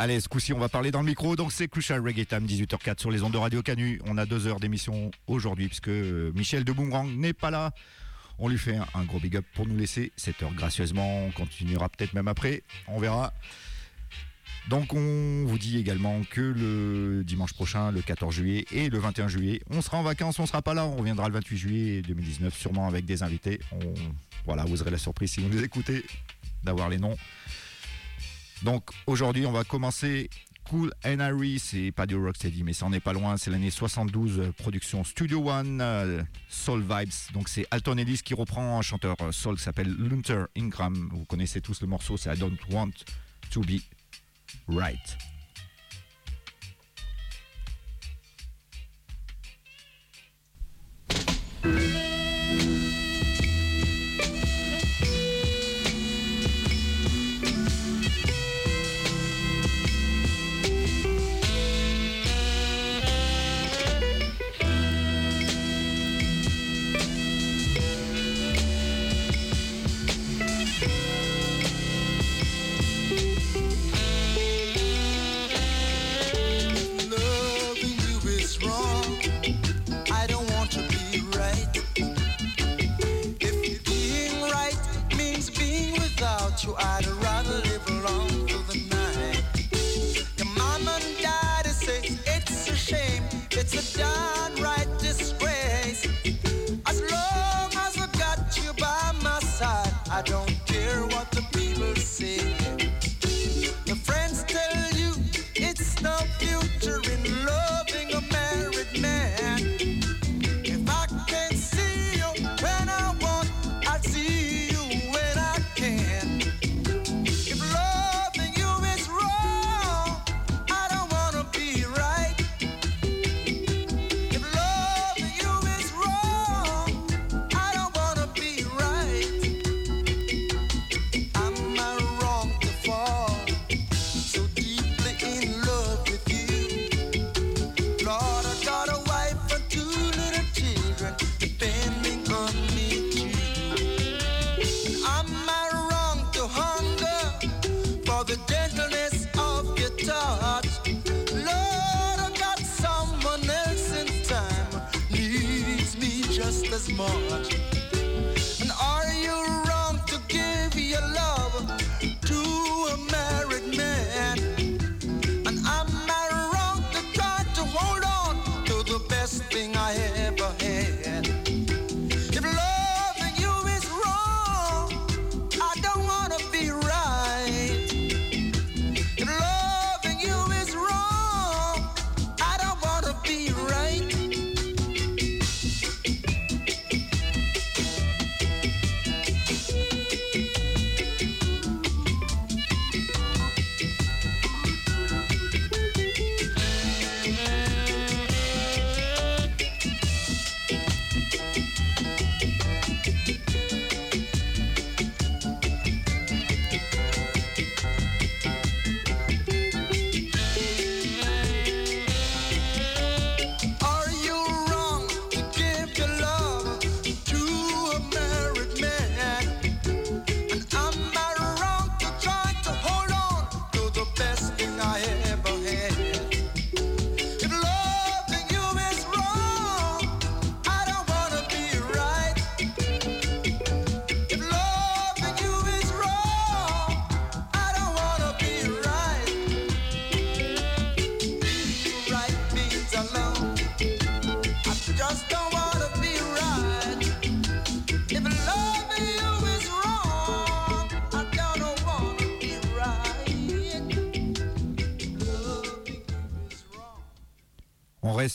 Allez, ce coup-ci, on va parler dans le micro. Donc, c'est Crucial Reggae Time, 18h04 sur les ondes de Radio Canu. On a deux heures d'émission aujourd'hui, puisque euh, Michel de Boomerang n'est pas là. On lui fait un, gros big up pour nous laisser cette heure gracieusement. On continuera peut-être même après. On verra. Donc on vous dit également que le dimanche prochain, le 14 juillet et le 21 juillet, on sera en vacances, on sera pas là, on reviendra le 28 juillet 2019 sûrement avec des invités. voilà, vous aurez la surprise si vous nous écoutez d'avoir les noms. Donc aujourd'hui, on va commencer Cool Harry, c'est pas du Rocksteady, mais ça en est pas loin. C'est l'année 72, euh, production Studio One, euh, Soul Vibes. Donc c'est Alton Ellis qui reprend un chanteur euh, soul qui s'appelle Lunter Ingram. Vous connaissez tous le morceau, c'est I Don't Want to Be Right.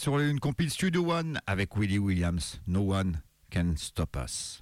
Sur une compil Studio One avec Willie Williams. No one can stop us.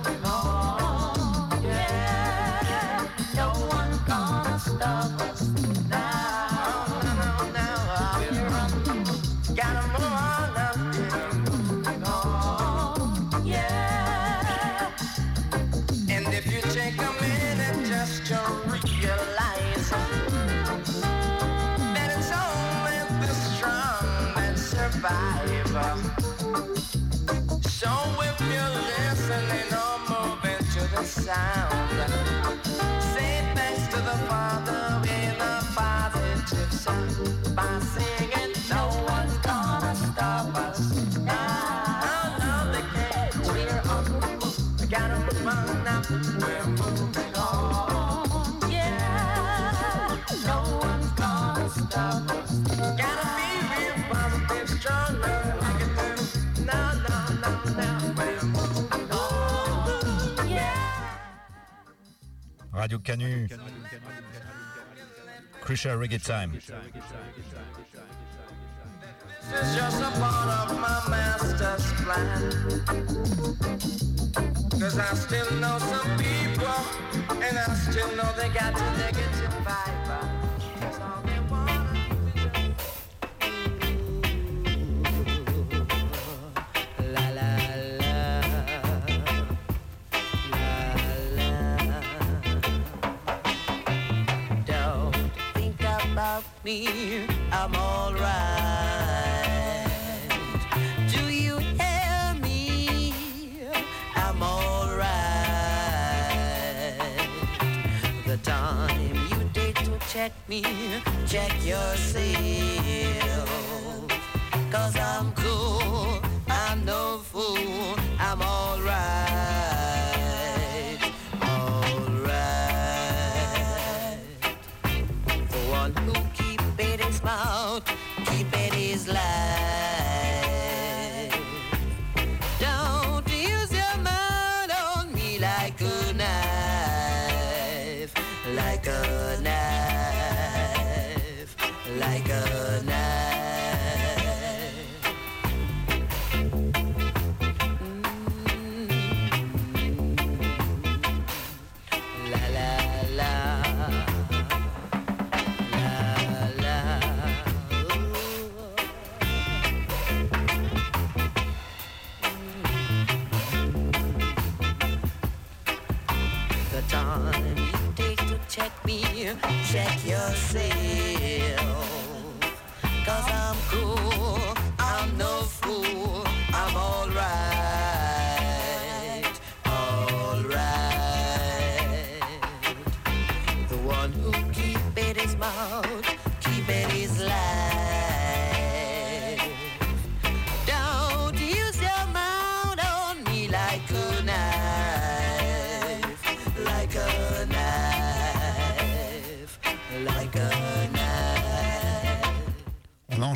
Radio Canut. Crucial Reggae Time. This is just a part of my master's plan. Cause I still know some people, and I still know they got a negative vibe. Me, I'm alright. Do you hear me? I'm alright. The time you take to check me, check yourself. Cause I'm cool, I'm no fool, I'm alright.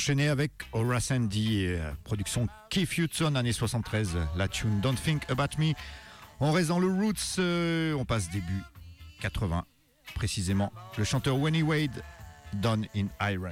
Enchaîné avec Horace Andy, euh, production Keith Hudson, année 73, la tune Don't Think About Me. On reste dans le roots, euh, on passe début 80, précisément. Le chanteur Winnie Wade, Done in Iron.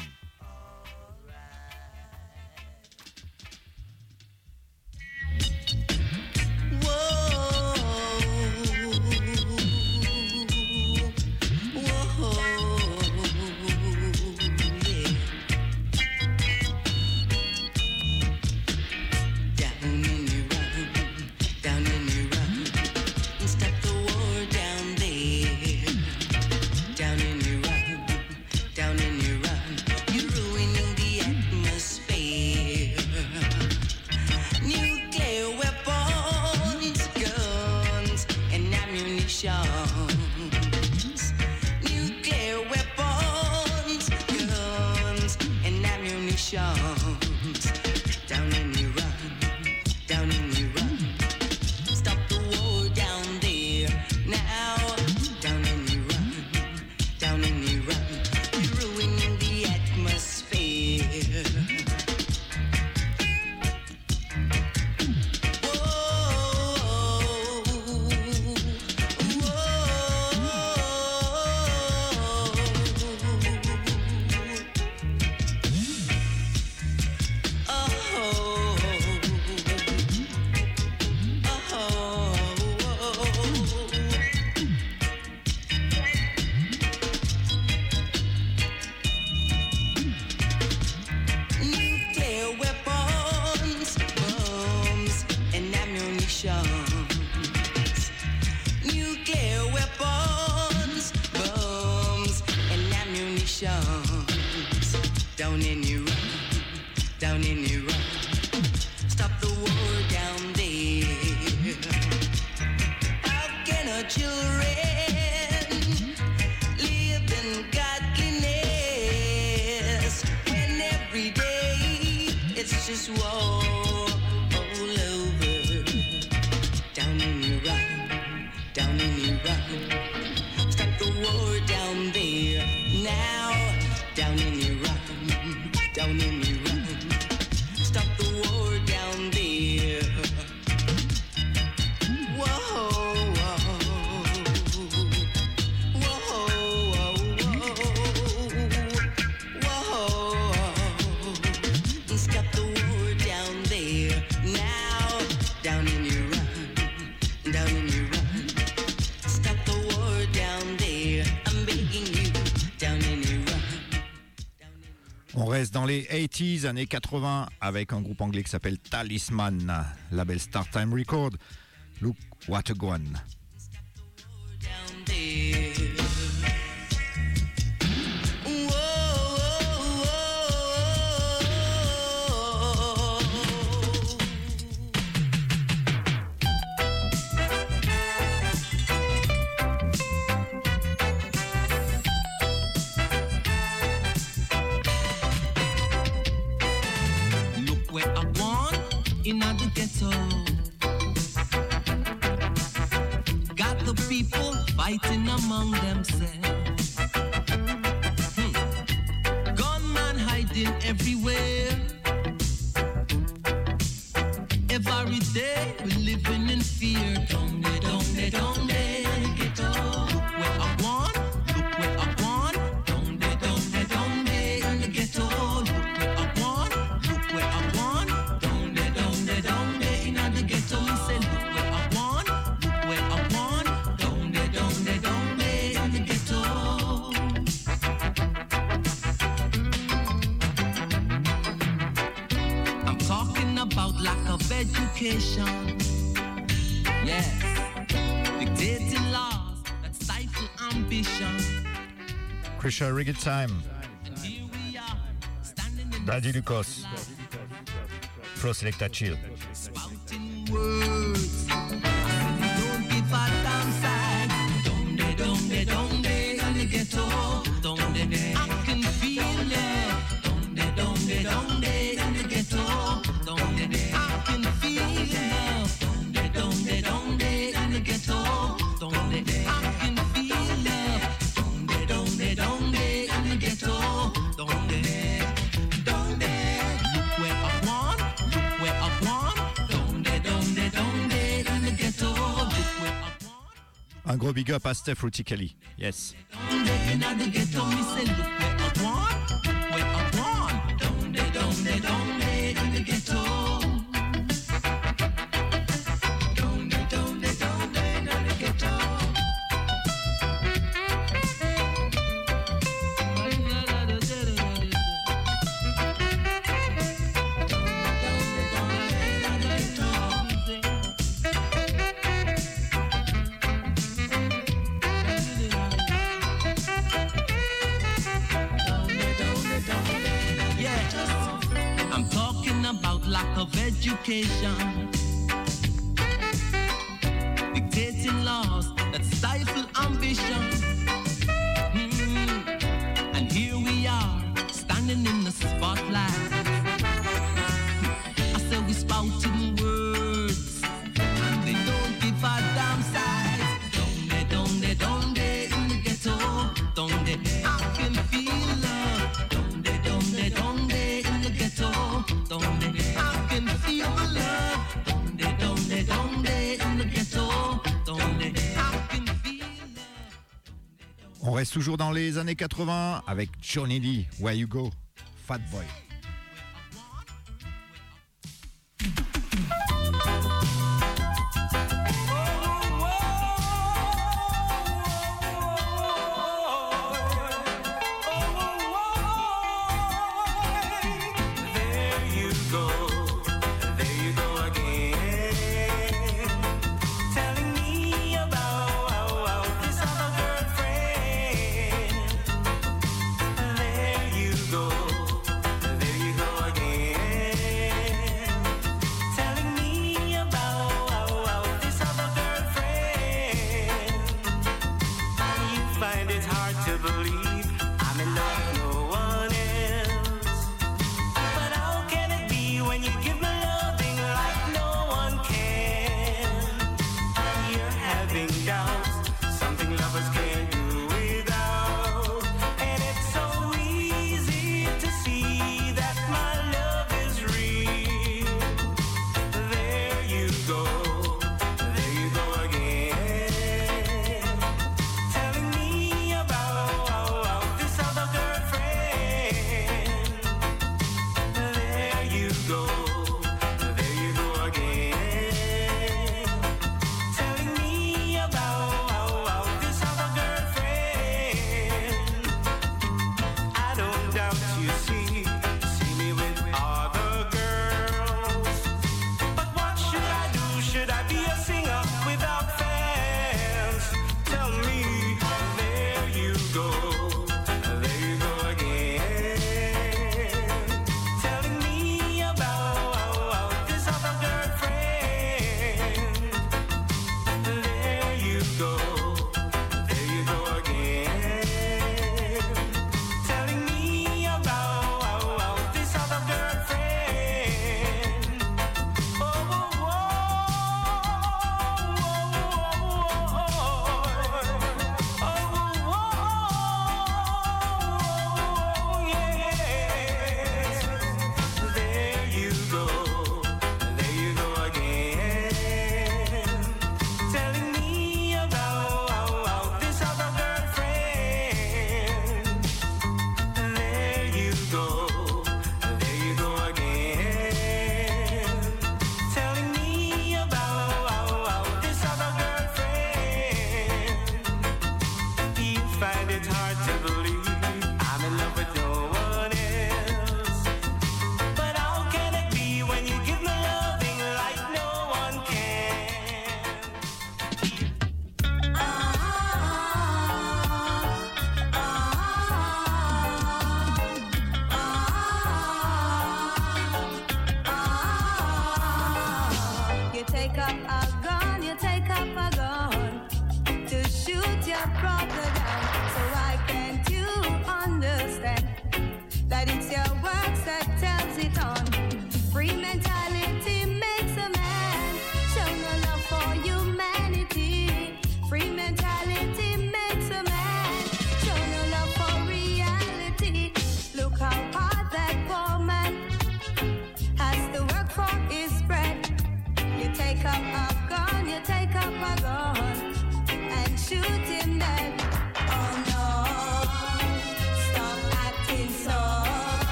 down in Iraq, down in Iraq. Stop the war down there. How can our children live in godliness when every day it's just war? dans les 80s, années 80, avec un groupe anglais qui s'appelle Talisman, label Star Time Record. Look what a gone. very good time. Radio Lucas. Pro Selecta Chill. big up Astef Rutikali. Yes. lack of education. toujours dans les années 80 avec Johnny Lee, Where You Go, Fat Boy.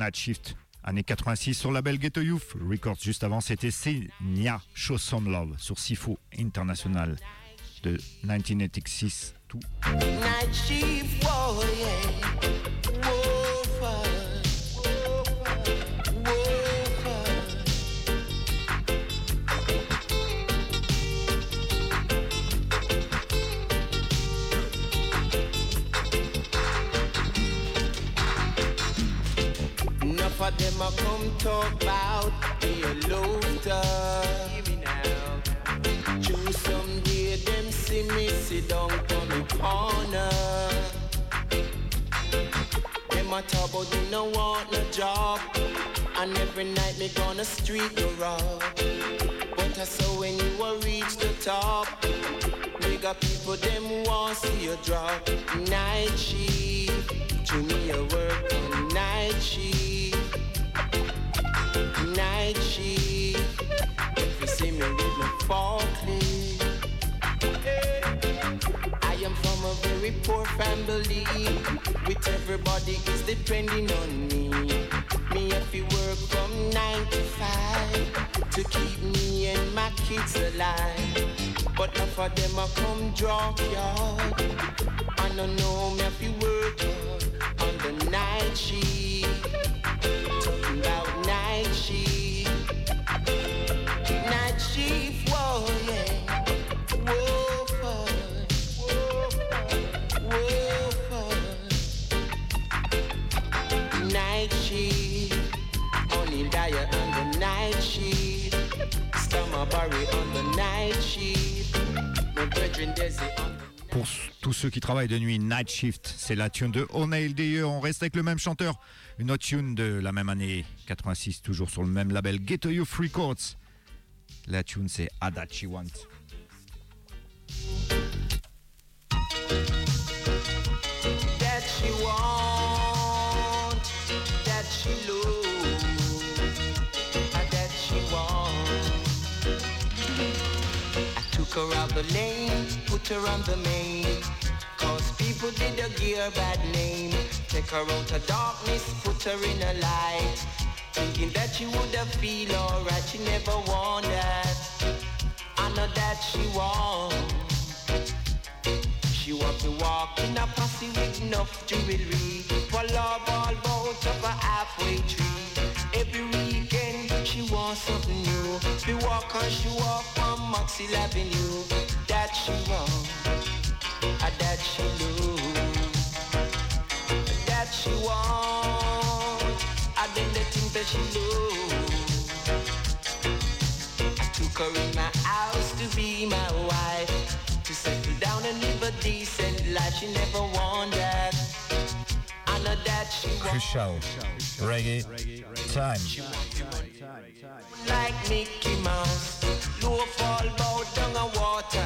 Night Shift. Année 86 sur le label Ghetto Youth Records. Juste avant, c'était Senya Show Some Love sur Sifo International de 1986. Tout. Night shift, whoa, yeah. Enough of them I come talk about the laughter. True, someday them see me sit down on me corner. Them a talk about they no want no job, and every night me gonna street go rob. But I saw when you will reach the top, bigger people them want see you drop. Night shift, to me a work on night shift. Night shift, if you see me with my forklift. I am from a very poor family, with everybody is depending on me. Me have to work from nine to five to keep me and my kids alive. But enough of them a come drop yard. I don't know me have to work on the night shift. Pour tous ceux qui travaillent de nuit, Night Shift, c'est la tune de O'Neil Dyer. On reste avec le même chanteur. Une autre tune de la même année, 86, toujours sur le même label Ghetto Youth Records. La tune, c'est Adachi Want. Took her out the lane, put her on the main. Cause people did a gear bad name. Take her out of darkness, put her in a light. Thinking that she would have feel alright, she never want that. I know that she want. She want to walk in a posse with enough jewelry. Pull up all boats up a halfway tree. Every weekend she wants something new. Be walk and she walk on Maxwell Avenue. That she want. a that she lose, that she want, and then the thing that she lose. I took her in my house to be my wife, to settle down and live a decent life. She never wanted, I know that she want. Crucial reggae time. like Mickey Mouse. Low fall bow down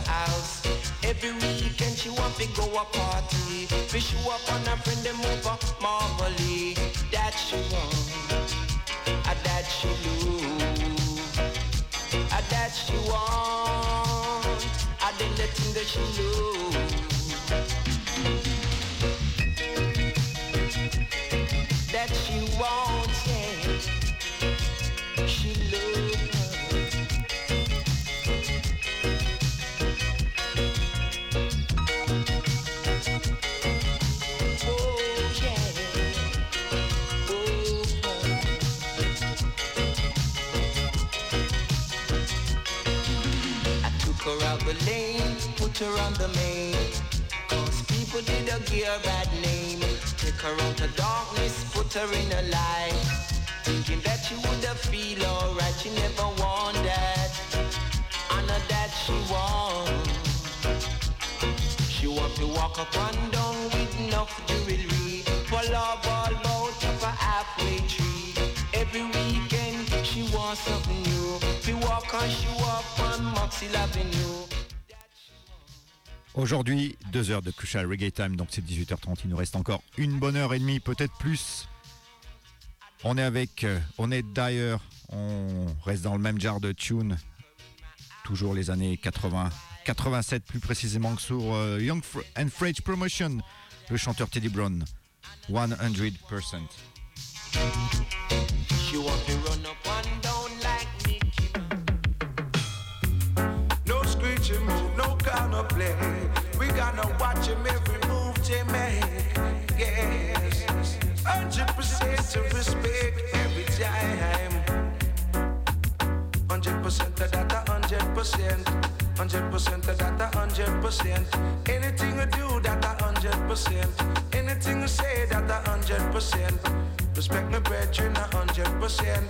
a. Every weekend she want to go a party. Up on friend Marvelly. That she want, a that she a ah, that she want, a the thing that she lose. The lane, put her on the main. Cause people did a her bad name. Take her out of darkness, put her in a light. Thinking that she would have feel alright, she never wanted. I know that she want. She want to walk up and down with enough jewelry. Pull up all about of a halfway tree. Every weekend she wants something new. We walk and she walk on Moxie Avenue. Aujourd'hui, deux heures de Crucial Reggae Time, donc c'est 18h30. Il nous reste encore une bonne heure et demie, peut-être plus. On est avec, euh, on est d'ailleurs, on reste dans le même genre de tune, toujours les années 80, 87 plus précisément que sur euh, Young and French Promotion, le chanteur Teddy Brown, 100%. Percent. Hundred percent that, a hundred percent. Anything you do, that a hundred percent. Anything you say, that a hundred percent. Respect my brethren, a hundred percent.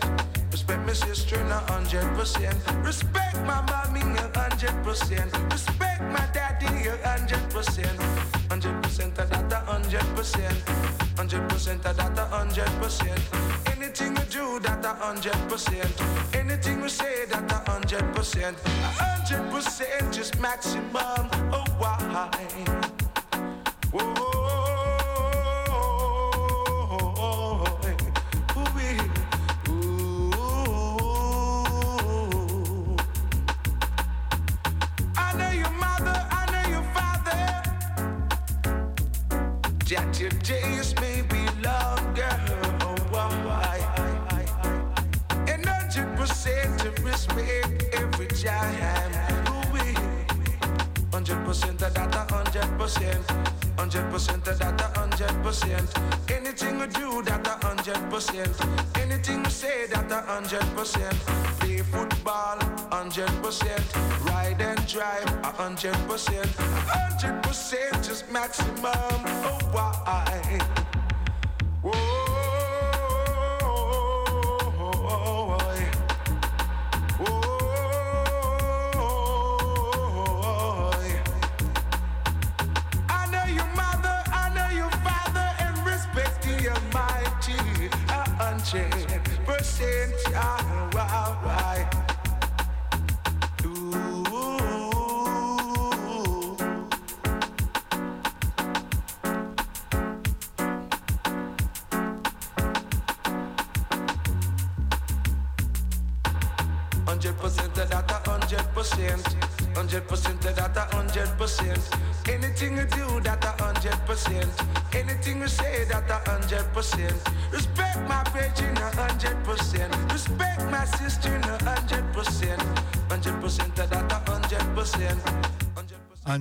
Respect my sister, a hundred percent. Respect my mommy, a hundred percent. Respect my daddy, a hundred percent. Hundred percent of that, a hundred percent. Hundred percent of that, a hundred percent. That a hundred percent. Anything we say, that a hundred percent. A hundred percent, just maximum. Oh why? 100%. 100% of that a 100%. Anything we do that a 100%. Anything we say that a 100%. Play football 100%. Ride and drive a 100%. 100% just maximum. Oh, why? Percent, yeah,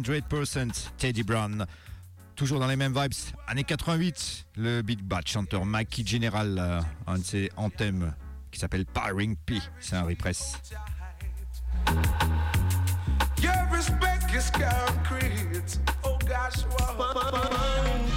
100% Teddy Brown. Toujours dans les mêmes vibes. Années 88, le Big Bad chanteur Mikey General, euh, un de ses anthems qui s'appelle Powering P. C'est un repress. Your respect is concrete. Oh God. prendre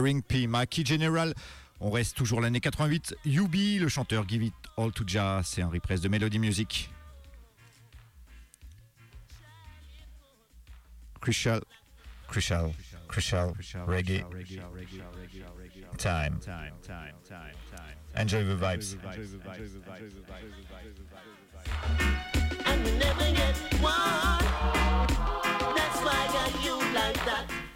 Firing P. Mackie General. On reste toujours l'année 88. Yubi, le chanteur Give It All to Jazz. C'est un reprise de Melody Music. Crucial, crucial, crucial, reggae. Time. Enjoy the vibes. Never get one. That's why I you like that.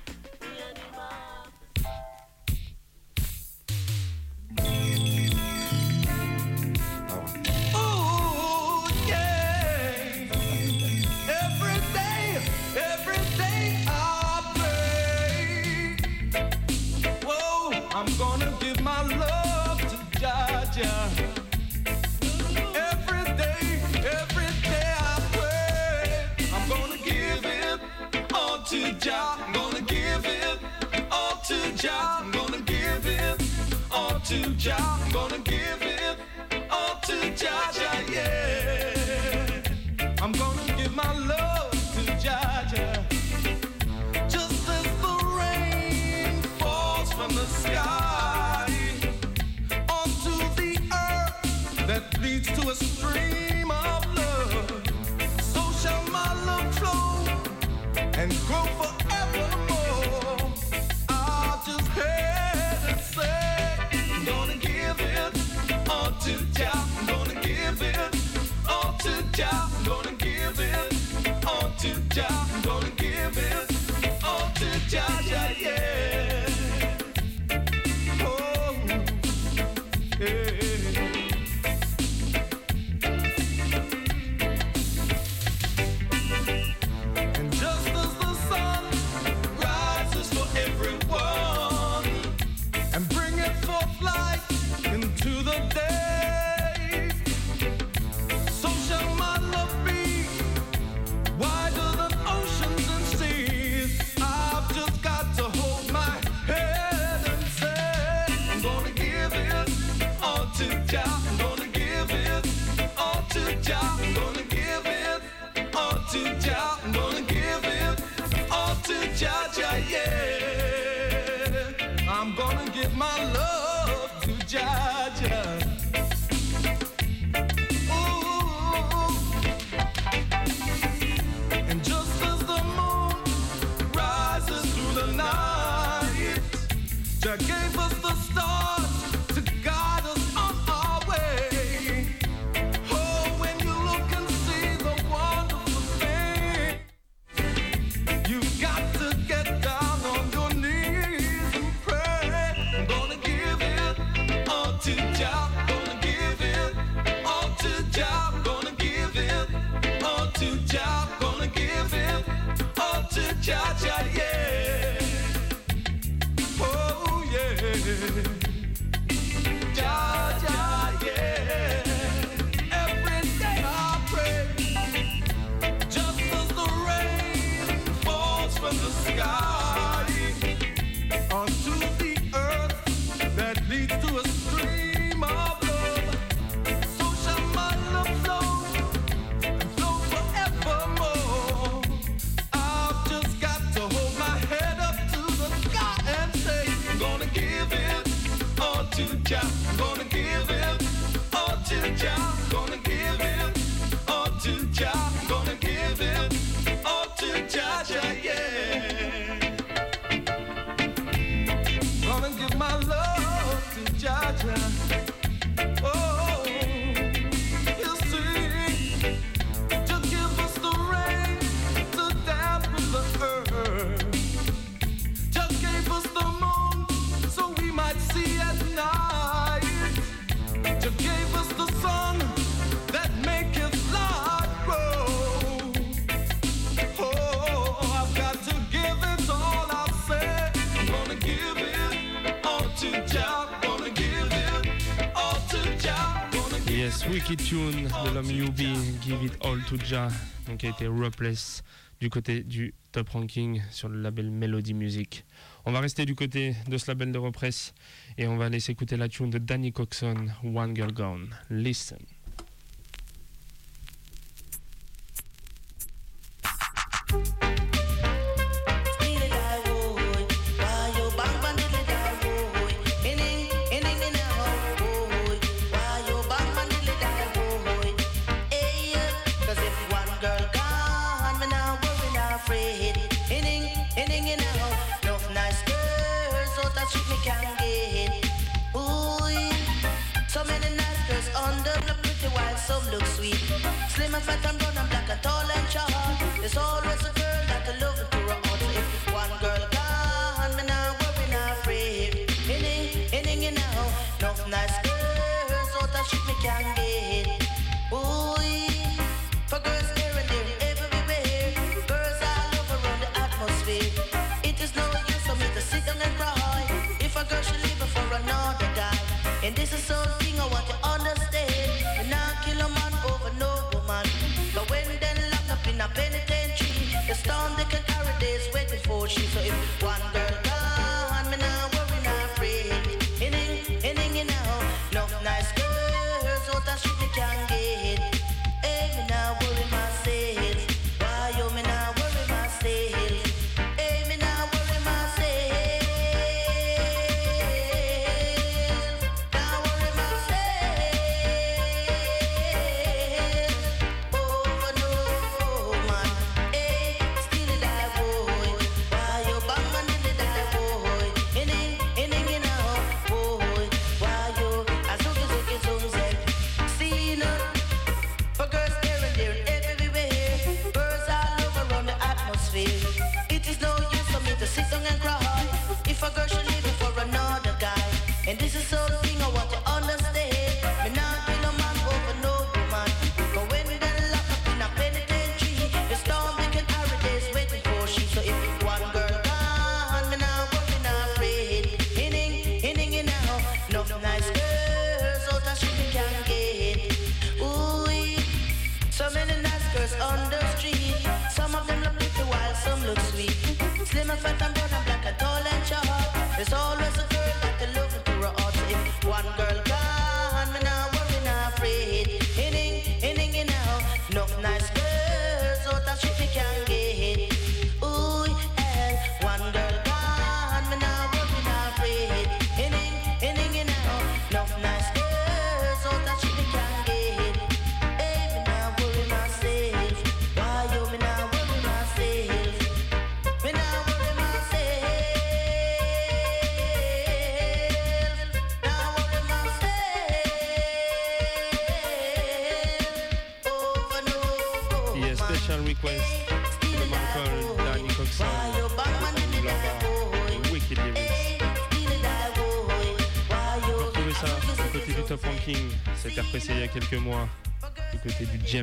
tune de l'homme Yubi, Give It All to Ja, donc qui a été replaced du côté du top ranking sur le label Melody Music. On va rester du côté de ce label de represse et on va laisser écouter la tune de Danny Coxon, One Girl Gone. Listen.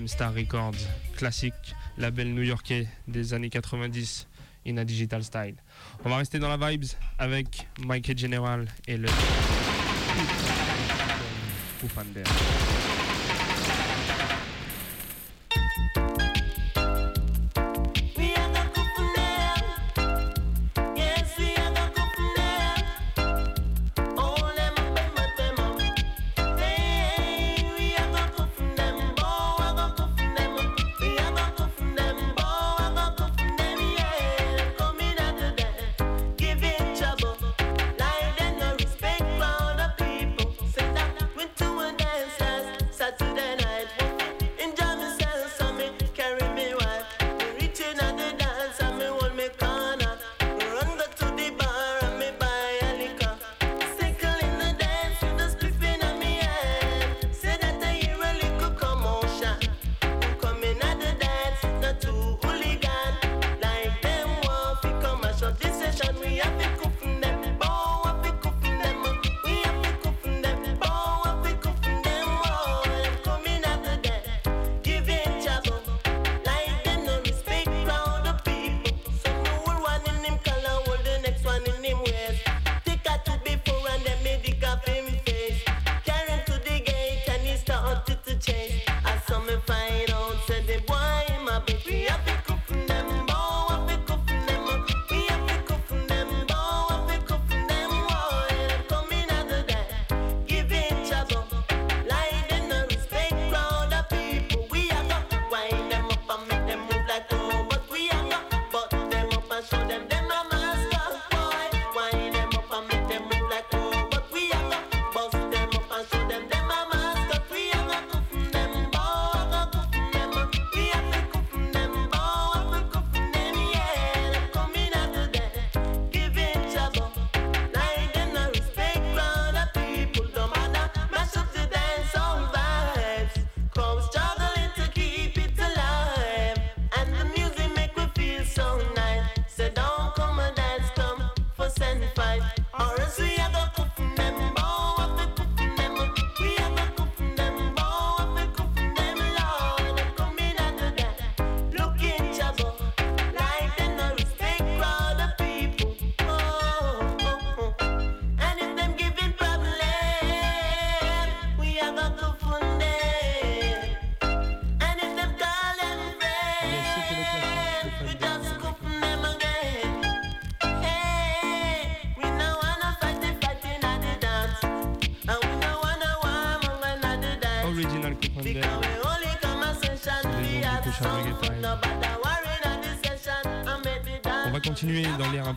Star Records, classique label new-yorkais des années 90 in a digital style. On va rester dans la vibes avec Mike General et le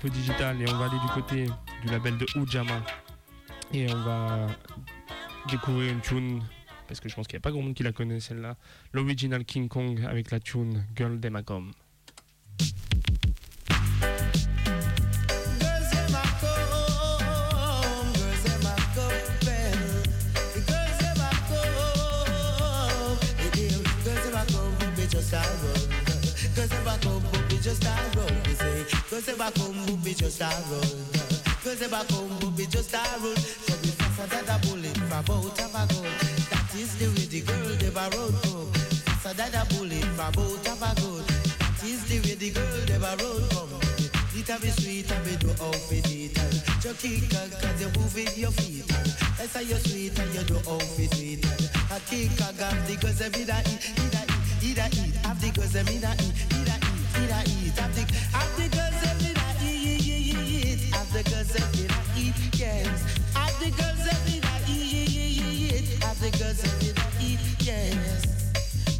digital et on va aller du côté du label de Ujama. Et on va découvrir une tune, parce que je pense qu'il n'y a pas grand monde qui la connaît celle-là. L'original King Kong avec la tune Girl Demacom. Just a run. Girls them a come, but we just a run. So we faster than a bullet from out of a gun. That is the way the girl a run come. Faster than a bullet from out of a gun. That is the way the girl a run come. It a be sweet and we do outfit it and Just kick and cause you moving your feet That's how you sweet and you do outfit it and A kick and gam the girls them in a eat, in a eat, in a eat Have the girls them in a eat, in a eat, in a eat Have the, girls a eat, yes Have the girls eat, eat Have the girls a eat, yes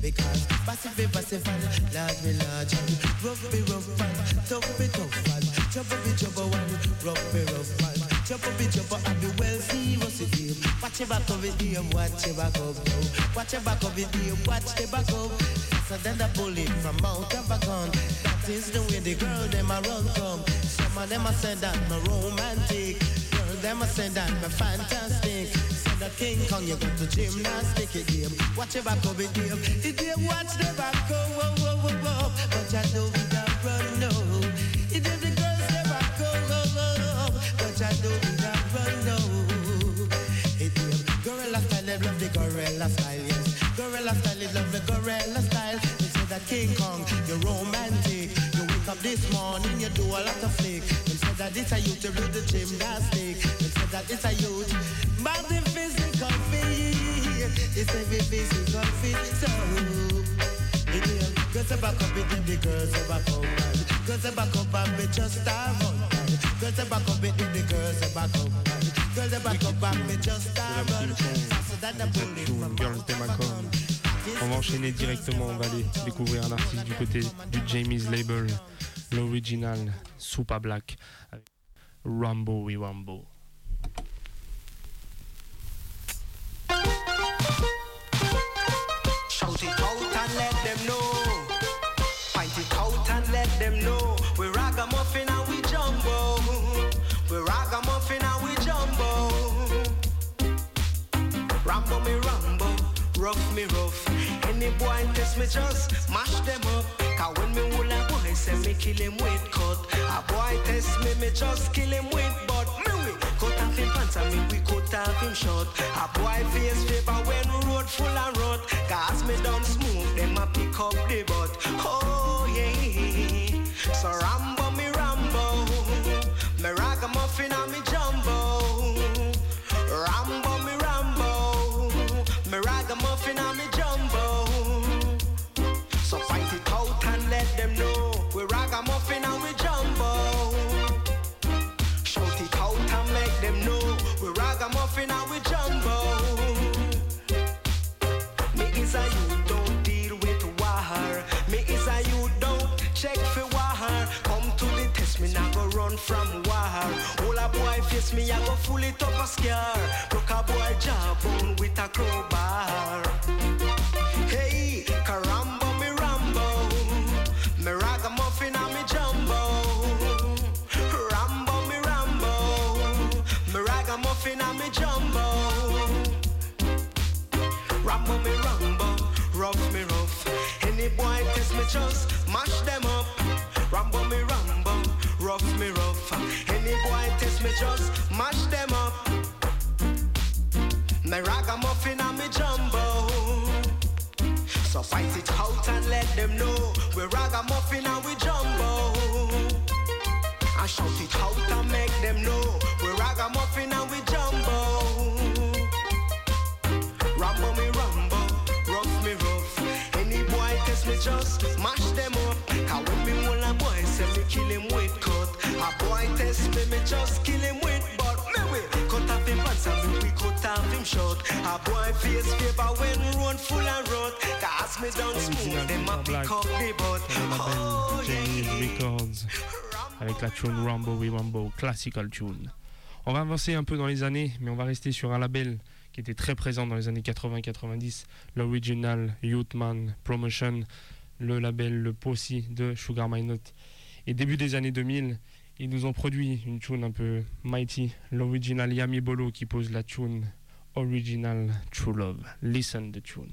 because passive be passive and large me large and rough be rough and tough be tough and trouble be trouble and rough be rough and trouble be trouble and be well serious with him. Watch your back of it, dear, watch your back of now. Watch your back of it, dear, watch the back of. Faster than the bullet from out of a gun. That is the way the girl them a run come. Some of them a say that no romantic. Girl them a say that me fantastic. Say the King Kong you go to gymnastic it game. Watch your back of it, dear. It watch the back of whoa whoa whoa whoa. But I know we don't run no. It dear the girls they back of whoa whoa whoa. But I know we don't run no. It gorilla style they love the gorilla style yes. Gorilla style they love the gorilla style. They say that King Kong you're romantic. This morning you do a lot of flick. Say that it's a youth to do the gymnastic. They say that it's a youth. But the physical fit, it's every physical fit. So, it is girls are back up, it is the girls are back up. man. Girls are back up and me just a run. man. Girls are back up, it is the girls are back up. man. Girls are back up and me just a run. Faster than the bullet from Girls Demacom. On va enchaîner directement, on va aller découvrir un artiste du côté du Jamie's Label, l'original Super Black, avec Rambo We Rambo. Shout it out and let them know. It out and let them know. We ragamuffin and we jumbo. We ragamuffin and we jumbo. Rambo me rambo, rough me rough. Any boy test me just mash them up. Cause when me a boy say me kill him with cut. A boy test me, me just kill him with butt. Me we cut off him pants and me we cut off him short. A boy face favor when road full of rot. Cause me done smooth, them a pick up the butt. Oh yeah. So Rambo me Rambo. Me ragamuffin me I go full it up a scare. Broke a boy jawbone with a crowbar. Me ragamuffin and me jumbo. So fight it out and let them know we ragamuffin and we jumbo. And shout it out and make them short. A boy face favor when road full of rot. Cause me down smooth, them a pick up the butt. Oh, label Jamie Records avec la tune Rambo We Rambo, classical tune. On va avancer un peu dans les années, mais on va rester sur un label qui était très présent dans les années 80-90, l'Original Youthman Promotion, le label Le Posse de Sugar My Note. Et début des années 2000, ils nous ont produit une tune un peu mighty, l'Original Yami Bolo qui pose la tune Original True Love. Listen the tune.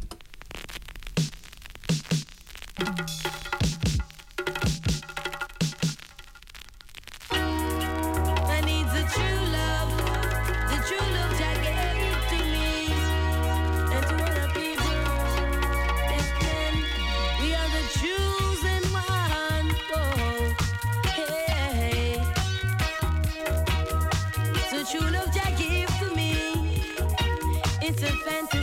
Fantasy.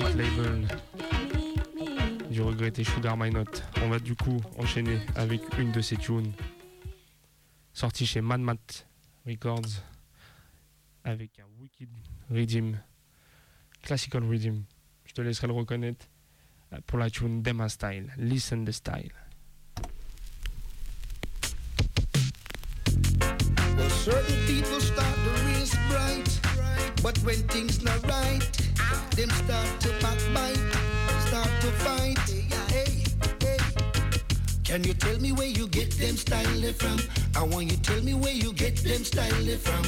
Classic Label du regretté Sugar My Note. On va du coup enchaîner avec une de ses tunes sortie chez Mad Mat Records avec un wicked rhythm, classical rhythm. Je te laisserai le reconnaître pour la tune Dema Style. Listen the style. But when things not right, them start to backbite, start to fight. Hey, hey. Can you tell me where you get them style from? I want you tell me where you get them style from.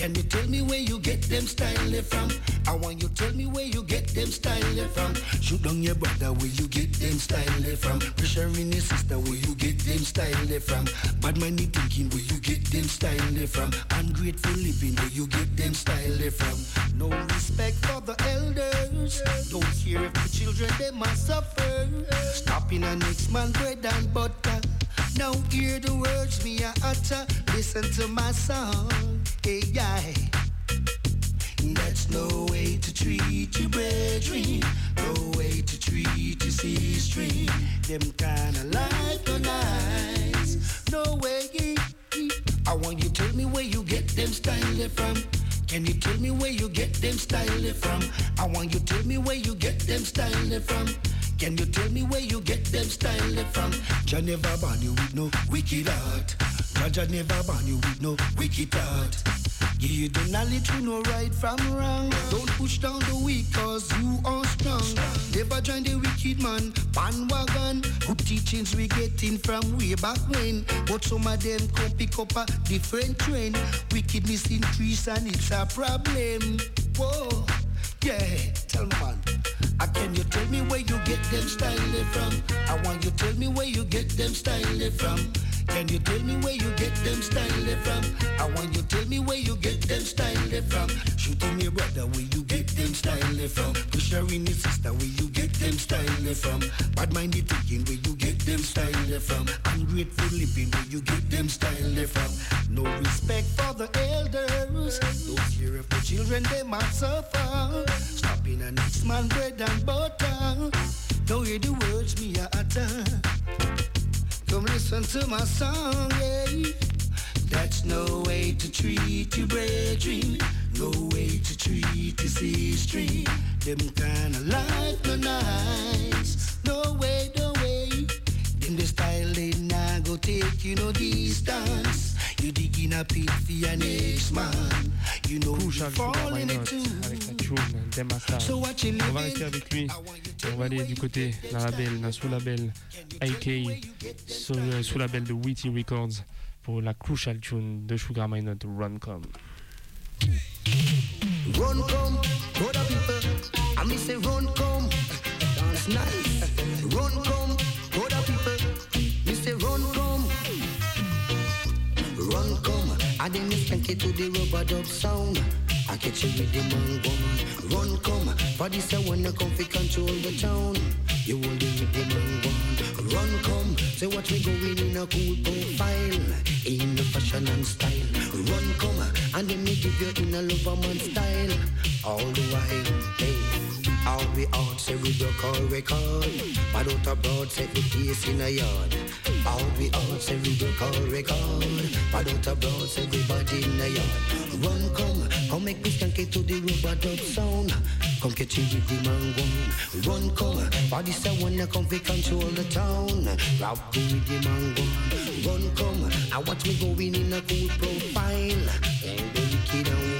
Can you tell me where you get them style from? I want you tell me where you get them style from. Shoot down your brother where you get them style from. Pressure in your sister where you get them style from. Bad money thinking where you get them style from. Ungrateful living where you get them style from. No respect for the elders. Don't care if the children they must suffer. Stopping a next man bread and butter. Now hear the words me a utter. Listen to my song. That's no way to treat your. No way to treat your. Them kind of life no nice. no way. I want you tell me where you get them style from. Can you tell me where you get them style from? I want you tell me where you get them style from. Can you tell me where you get them style from? Jah never born you with no wicked heart. Jah never born you with no wicked heart. Give you the knowledge you know right from wrong. Don't push down the weak cause you are strong. Never join the wicked man, bandwagon. Good teachings we getting from way back when. But some of them come pick up a different trend. Wickedness increase and it's a problem. Whoa, yeah, tell man. Uh, can you tell me where you get them style from? I want you tell me where you get them style from. Can you tell me where you get them style from? I want you tell me where you get them style from. Shooting your brother where you get them style from. Pushing your sister where you get them style from. Bad minded thinking where you get them style from. Ungrateful living where you get them style from. No respect for the elders. Those care of the children they might suffer. Stopping a next man bread and butter. Don't hear the words me utter. Come listen to my song, yeah. That's no way to treat your brethren. No way to treat your sister. Them kind of life no nice. No way, no way. Them the style they not go take you no distance. You digging a pit for your next man. You know you Crucial fall Sugar Why in it Not too. avec sa tune Demasta. So what you On va living? rester avec lui et on va aller du côté d'un label, d'un sous-label AK, sous, euh, sous-label de Witty Records pour la Crucial Tune de Sugar Minott Runcom. Run come, other people. I me say run come, dance nice. Run come, I then it to the rubber dub sound. I catch you with the man one. Run come, for this I wanna come fi control the town. You hold the with the man one. Run come, say watch me going in a cool profile, in the fashion and style. Run come, and then me give you in a lover man style. All the while, hey. All we out say we broke our record. But out abroad set the place in a yard. All we out say we broke our record. But out abroad say everybody in a yard. Run come, come make me skank it to the rubber dub sound. Come catch you with the mango Run come, body say wanna come fi control the town. The with the mango Run come, I watch me going in a cool profile. And the wicked and wine Run come,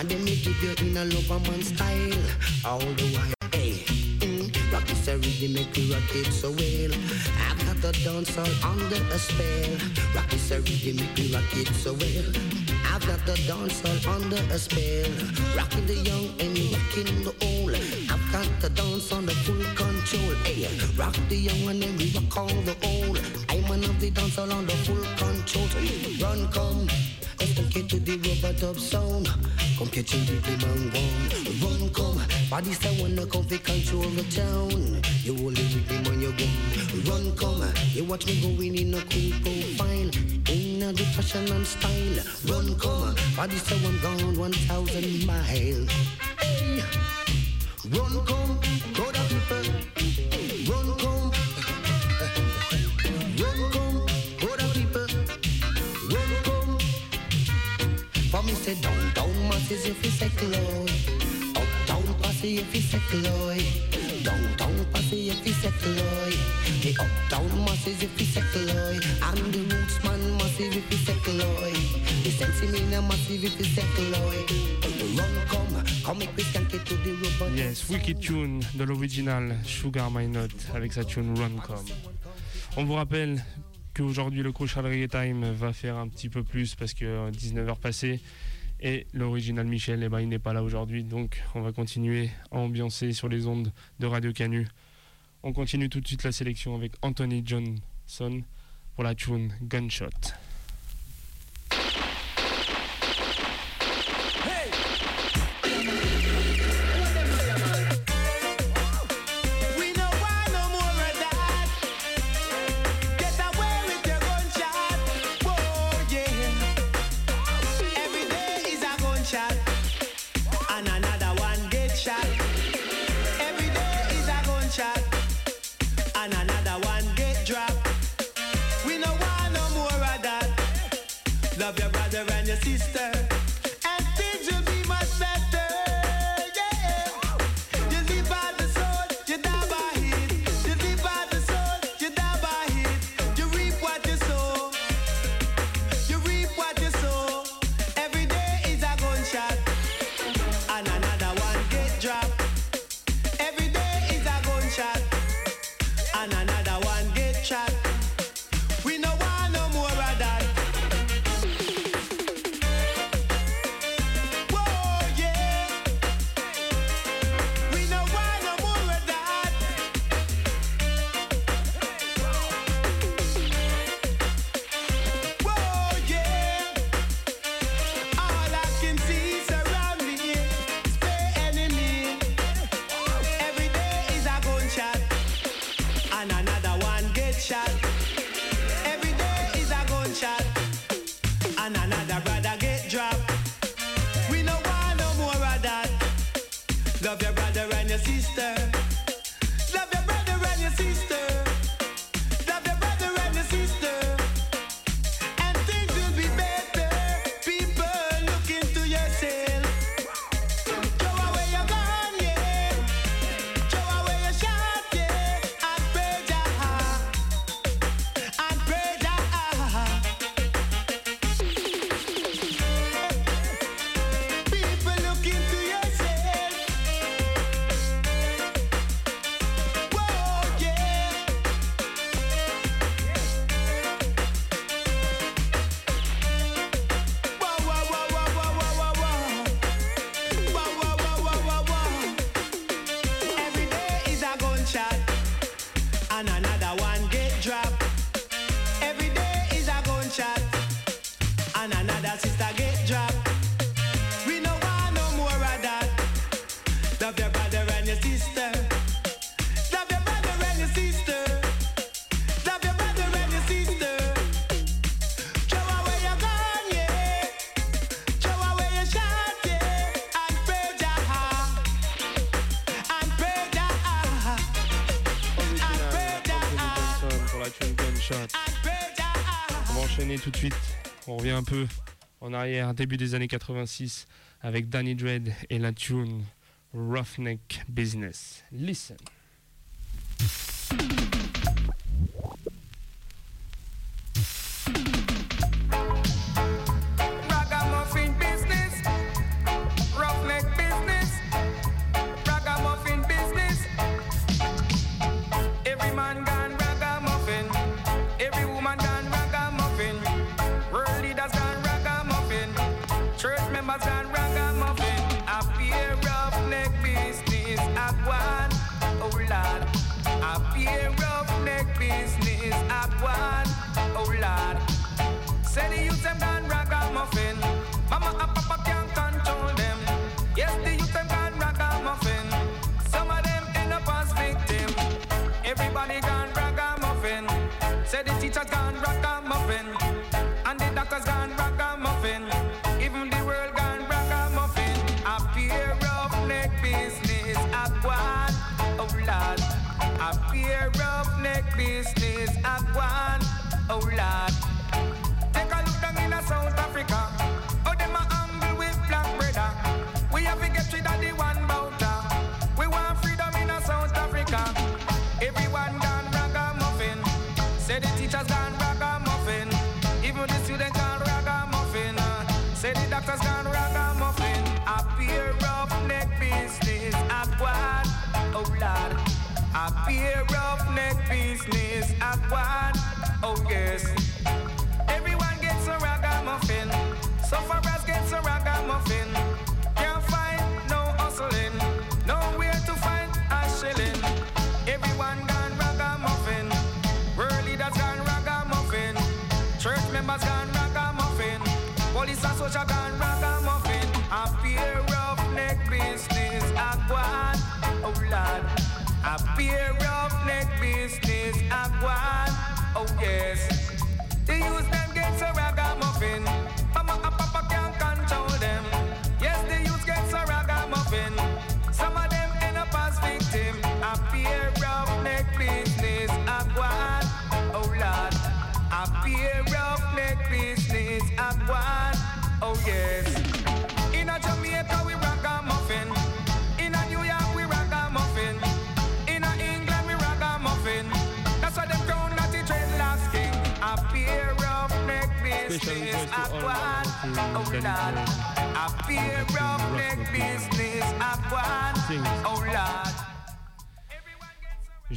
and then me give you in a lover man style. All the while, hey mm, Rock is a rhythm, make me rock it so well. I've got the dance all under a spell. Rock is a rhythm, make me rock it so well. I've got the dance all under a spell. Rocking the young and rocking the old. I've got the dance on the full control. Hey, rock the young and then we rock all the old. I'm of the dance all on the full control. Run, come take it to the rubber dub sound. Come catch the man one. Run come, body say wanna come fi control the town. You only with him when you go. Run come, you watch me going in a cool profile. In the fashion and style. Run come, body say one gone one thousand mile. Hey. Run come, go Run come, come Yes, Wicked Tune de l'original Sugar My Note avec sa tune Runcom. On vous rappelle qu'aujourd'hui le Crucial Reggae Time va faire un petit peu plus parce que 19h passées et l'original Michel, eh ben, il n'est pas là aujourd'hui donc on va continuer à ambiancer sur les ondes de Radio Canu. On continue tout de suite la sélection avec Anthony Johnson pour la tune Gunshot. tout de suite, on revient un peu en arrière, début des années 86, avec Danny Dredd et la tune Roughneck Business. Listen.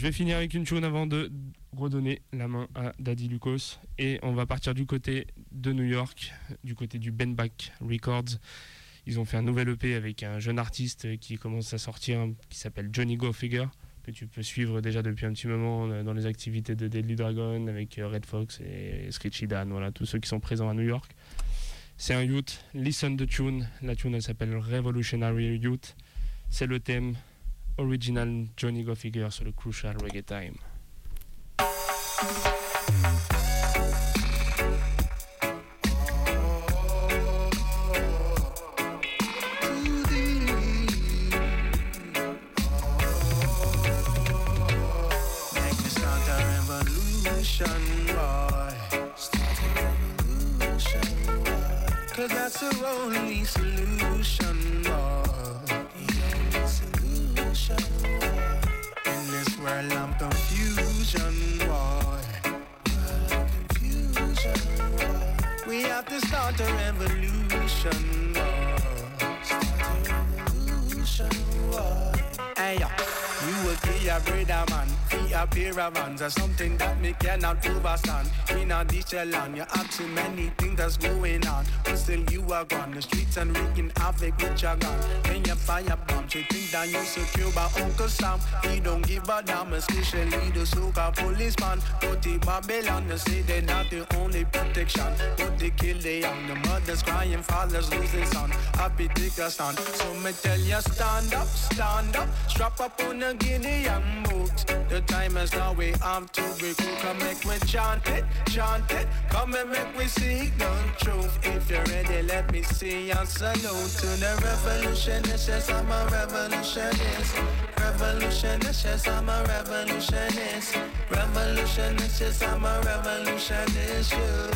Je vais finir avec une tune avant de redonner la main à Daddy Lucas. Et on va partir du côté de New York, du côté du Ben Back Records. Ils ont fait un nouvel EP avec un jeune artiste qui commence à sortir, qui s'appelle Johnny Go Figure, que tu peux suivre déjà depuis un petit moment euh, dans les activités de Deadly Dragon avec euh, Red Fox et Screechy Dan, voilà, tous ceux qui sont présents à New York. C'est un youth, listen the tune. La tune elle s'appelle Revolutionary Youth. C'est le thème original Johnny Go Figure sur le Crucial Reggae Time. Cause that's the only solution, start a revolution. Start a revolution. Oh. Hey, yo. You will brother man, a pair of hands or something that me cannot overstand. In a digital land, you have too many things that's going on, but still you are gone. The streets and wreaking havoc with your gun. When you fire bombs, you think that you secure by Uncle Sam. He don't give a damn, especially the soca policeman. But the Babylon, they say they're not the only protection. But they kill the young, the mothers crying, fathers losing son. Happy take a stand. So me tell you, stand up, stand up, strap up on the guinea and boots. The time is now, we have to be cool. Come make me chant it, chant it. Come and make me see the truth. If you're ready, let me see your salute to the revolutionist. Yes, I'm a revolutionist. Revolutionist, yes, I'm a revolutionist. Revolutionist, yes, I'm a revolutionist. You.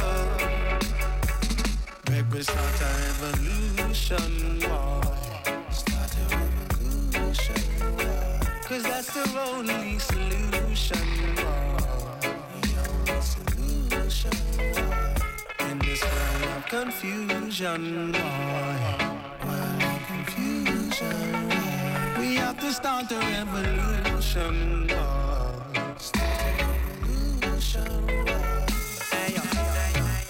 Make me start a revolution, boy. Start a revolution, boy. Cause that's the only solution, confusion, boy. Confusion. We have to start a revolution.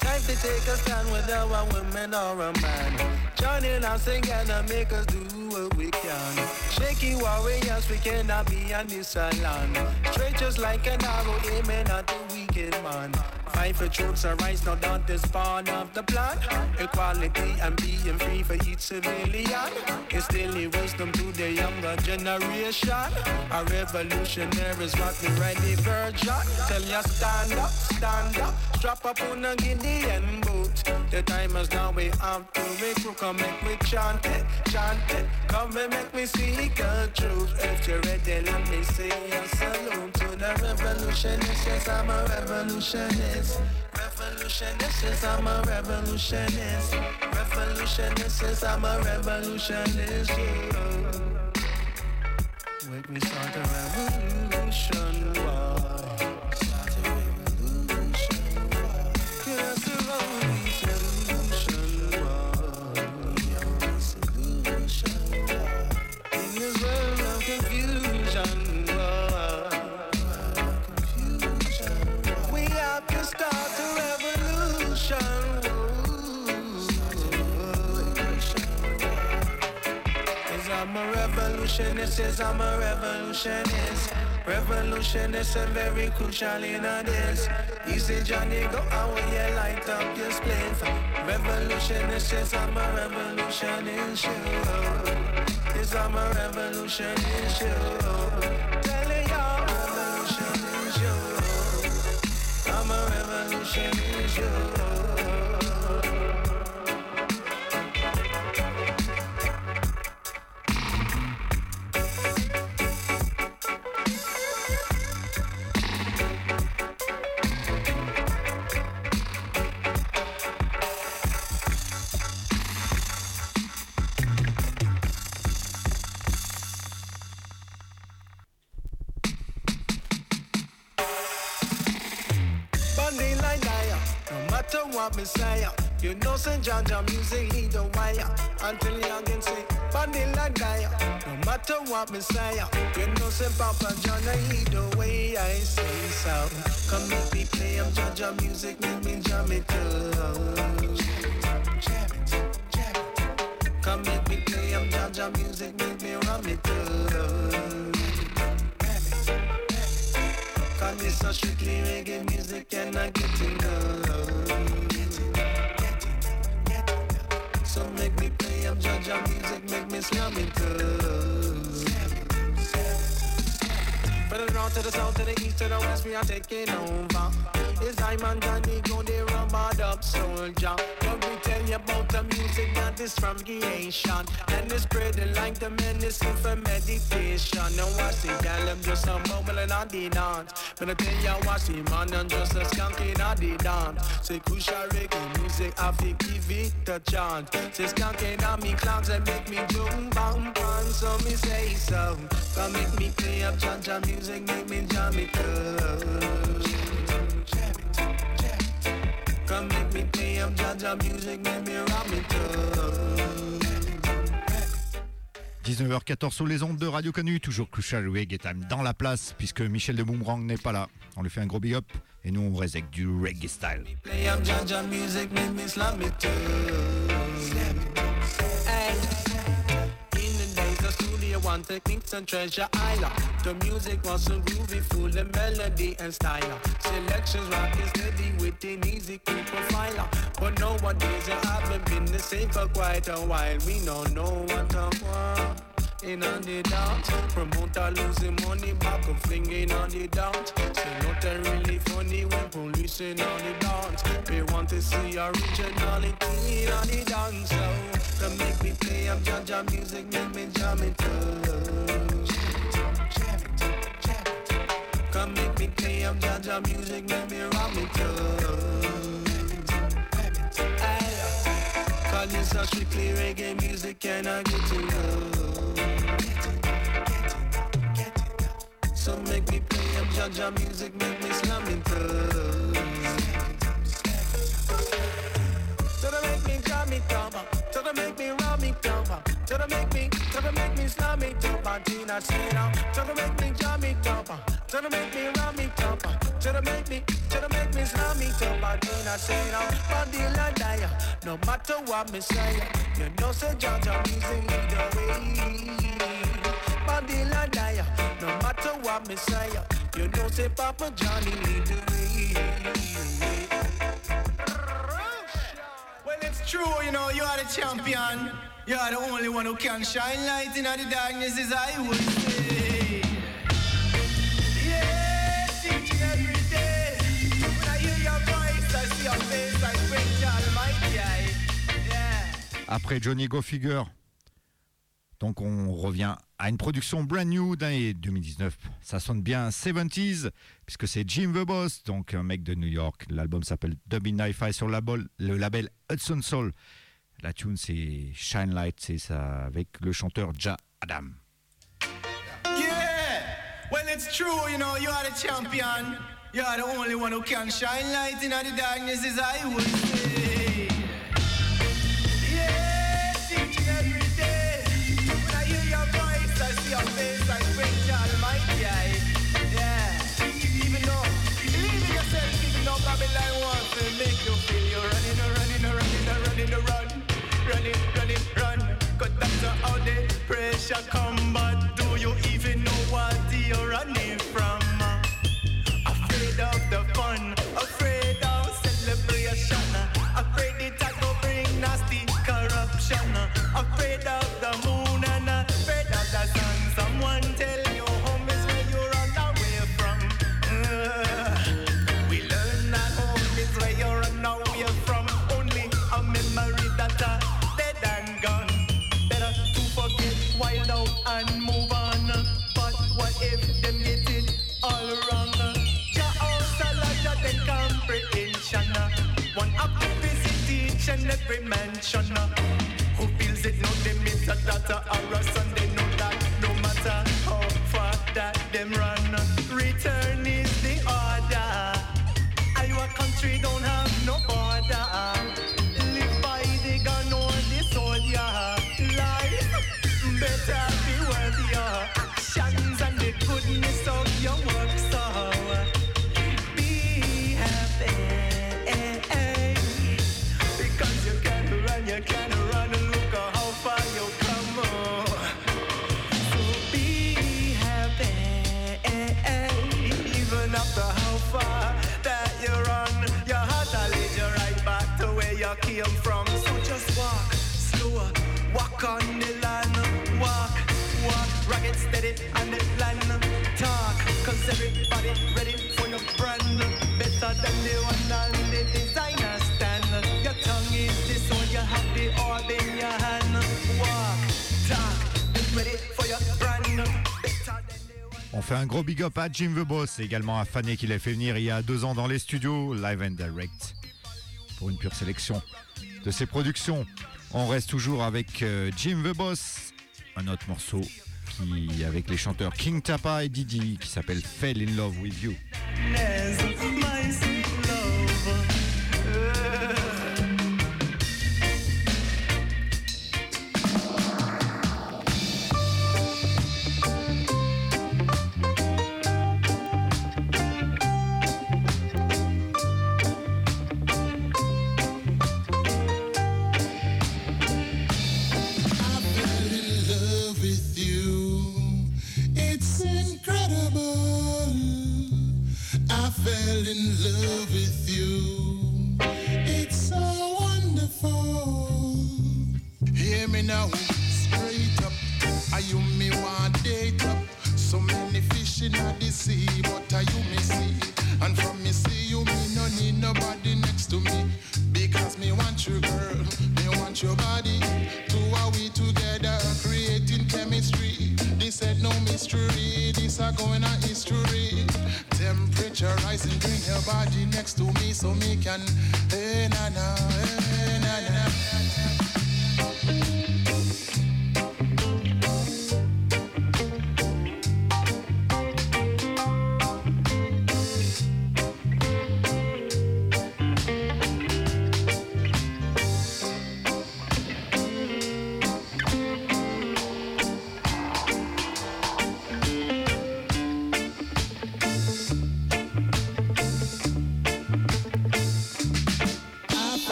Time to take a stand or a man. Joining us together, make us do what we can. Shaky warriors, we cannot be on this island. Straight just like an arrow, aiming at the wicked man. Fight for truths and rights, no doubt is part of the plan. Equality and being free for each civilian. Instilling wisdom to the younger generation. A revolutionary is what we ready virgin. Tell you stand up, stand up. Strap up on a Gideon boot. The time is now, we have to recruit. Come make me chant it, chant it. Come and make me seek the truth. If you're ready, let me say a salute to the revolutionist. Yes, I'm a revolutionist. Revolutionist, yes, I'm a revolutionist. Revolutionist, yes, I'm a revolutionist. yeah. Make me start a revolution, I'm a revolutionist, yes, I'm a revolutionist. Revolutionist and very crucial in a this. Say Johnny, go out when light up your spliff. Revolutionist, yes, I'm a revolutionist. Yes, I'm a revolutionist. Jaja music lead the wire. Until you again say, Vanilla die. No matter what me say, you know, say Papa John, I lead the way I say so. Come make me play, I'm Jaja music, make me jam it too. Come make me play, I'm Jaja music, make me ram it too. Make me slam it too. From north to the south to the east to the west, we are taking over. It's I'm and Johnny go they rubbered up soldier. Let me tell you the music that is from the creation. And it's spreading like the medicine for meditation. Now I see girl, I'm just a bubble and the dance. But I tell you what, see man, I'm just a skunk in a the dance. Say Kusha reggae music, I feel give it a chance. Say skunk in a me clowns and make me jump bang bang. So me say so. Come make me play up cha-cha music, make me jam it up. Come make me play up Jaja music, make me ram it up. 19h14 sur les ondes de Radio Canu, toujours Crucial Reggae Time dans la place, puisque Michel de Boomerang n'est pas là. On lui fait un gros big up, et nous on reste avec du reggae style. Play up Jaja music, make me slam it. Studio one techniques and treasure island The music was so groovy, full of melody and style. Selections rock is steady with an easy cool profiler. But nowadays it haven't been the same for quite a while. We don't know what to want in on the dance. Promoter losing money back up flinging on the dance. Say nothing really funny when police in on the dance. They want to see originality on the dance So come make me play. Up Jaja music make me jam up Come make me play. Up Jaja music make me ram Hey, Cause it's a strictly reggae music and I get to know So make me play. Up Jaja music, make me slam up. So to make me jam it up, so to make me ram it up, so to make me, so to make me slam it up, and Tina say now. So to make me jam it up, so to make me ram it up, so to make me, so to make me slam it up, and Tina say now. Bandila die, no matter what me say, you know say Jaja lead the way. Bandila die, no matter what me say, you know say Papa Johnny lead the way. It's true, you know, you are the champion. You are the only one who can shine light in the darkness, as I would say. Yeah, teaching every day. When I hear your voice, I see. Après Johnny Go Figure, donc on revient à une production brand new d'année 2019. Ça sonne bien 70s, puisque c'est Jim the Boss, donc un mec de New York. L'album s'appelle Dubbing Hi-Fi sur le label, le label Hudson Soul. La tune c'est Shine Light, c'est ça avec le chanteur Ja Adam. Yeah! Well, it's true, you know, you are the champion. You are the only one who can shine light in the darkness, as I would say. Pressure come, but do you One happy visit each and every mansion. Who feels it know them it's a daughter or a son. On fait un gros big up à Jim the Boss, également à Fanny qui l'a fait venir il y a deux ans dans les studios, live and direct, pour une pure sélection de ses productions. On reste toujours avec euh, Jim the Boss, un autre morceau qui avec les chanteurs King Tapa et Didi qui s'appelle Fell in Love with You. Many fish in the sea, but are you me see? And from me see you, me no need nobody next to me. Because me want you, girl. Me want your body. Two are we together, creating chemistry. This ain't no mystery. This are going on history. Temperature rising, bring your body next to me so me can. Hey na na, hey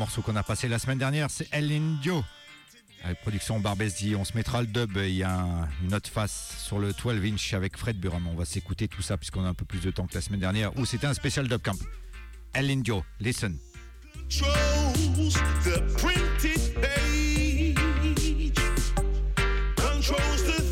morceau qu'on a passé la semaine dernière, c'est El Indio. Avec production Barbesdi, on se mettra le dub. Il y a un- une autre face sur le 12 inch avec Fred Buram. On va s'écouter tout ça puisqu'on a un peu plus de temps que la semaine dernière où c'était un spécial dub camp. El Indio, listen. Controls the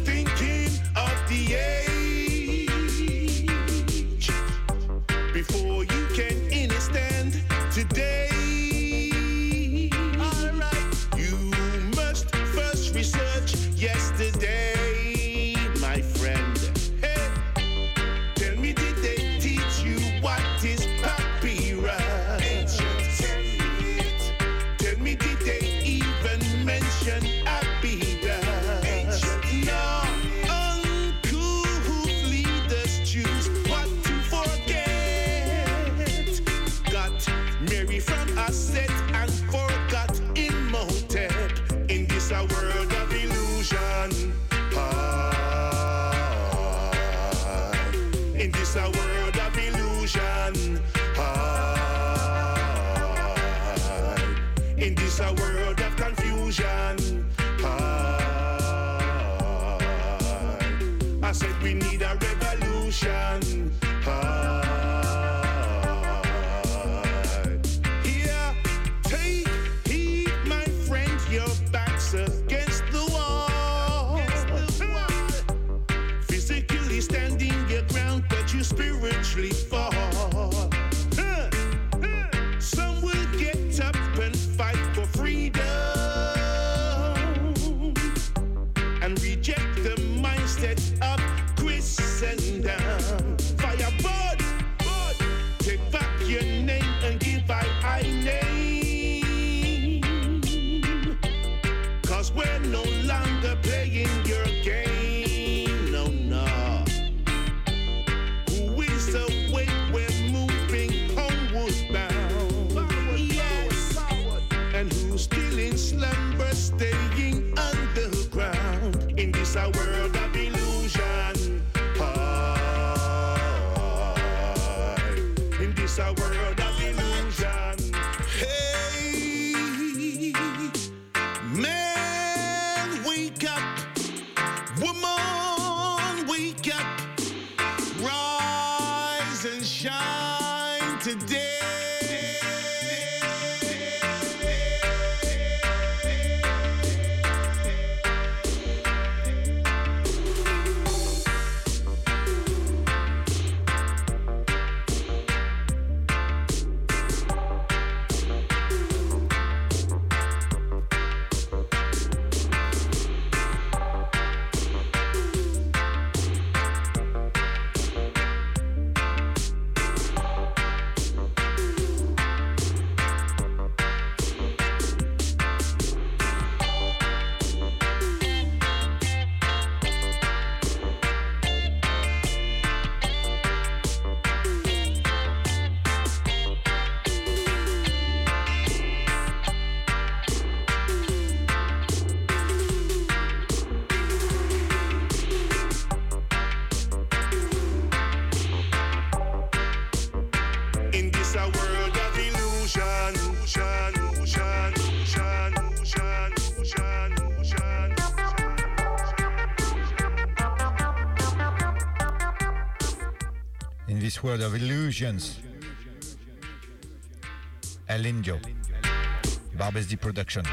D Production.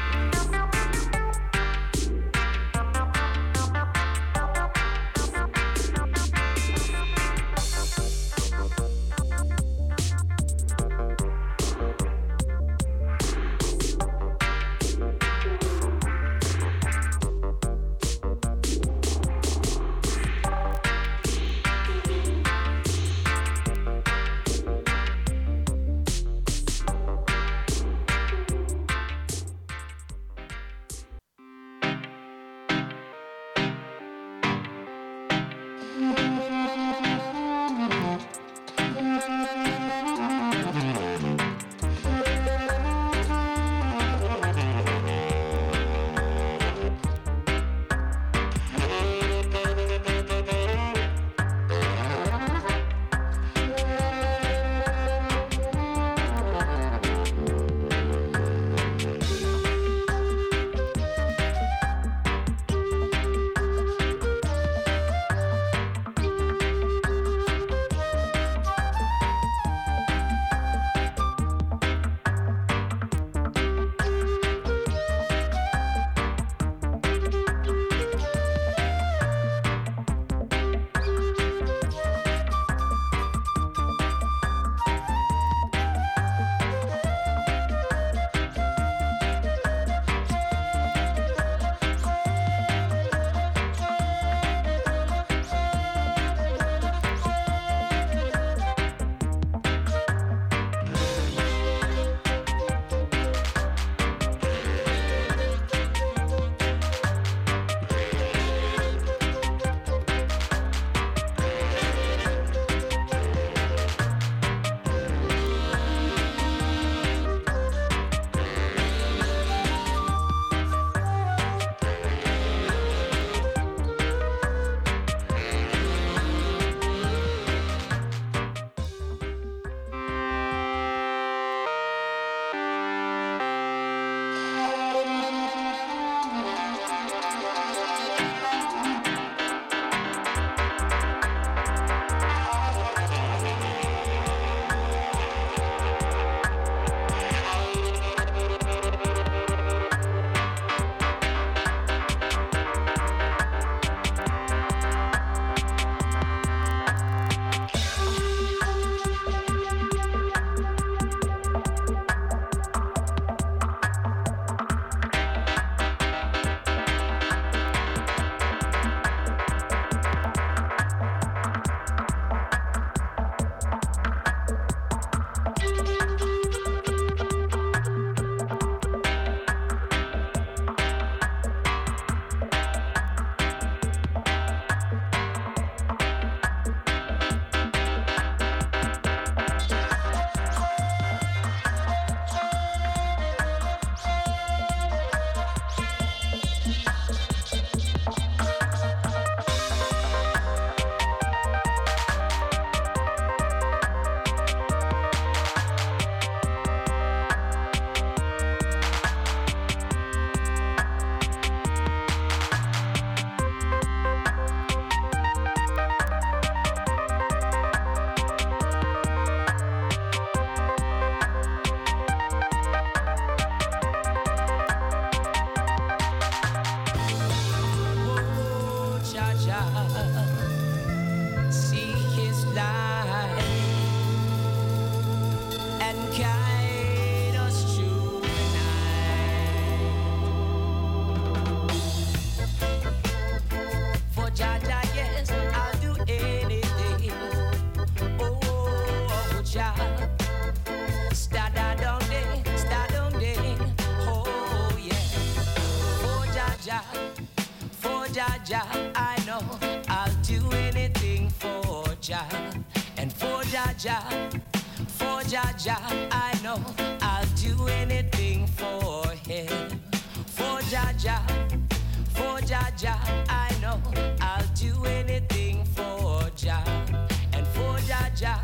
Jah. And for Jah, for Jah, I know I'll do anything for him. For Jah, for Jah, I know I'll do anything for Jah. And for Jah,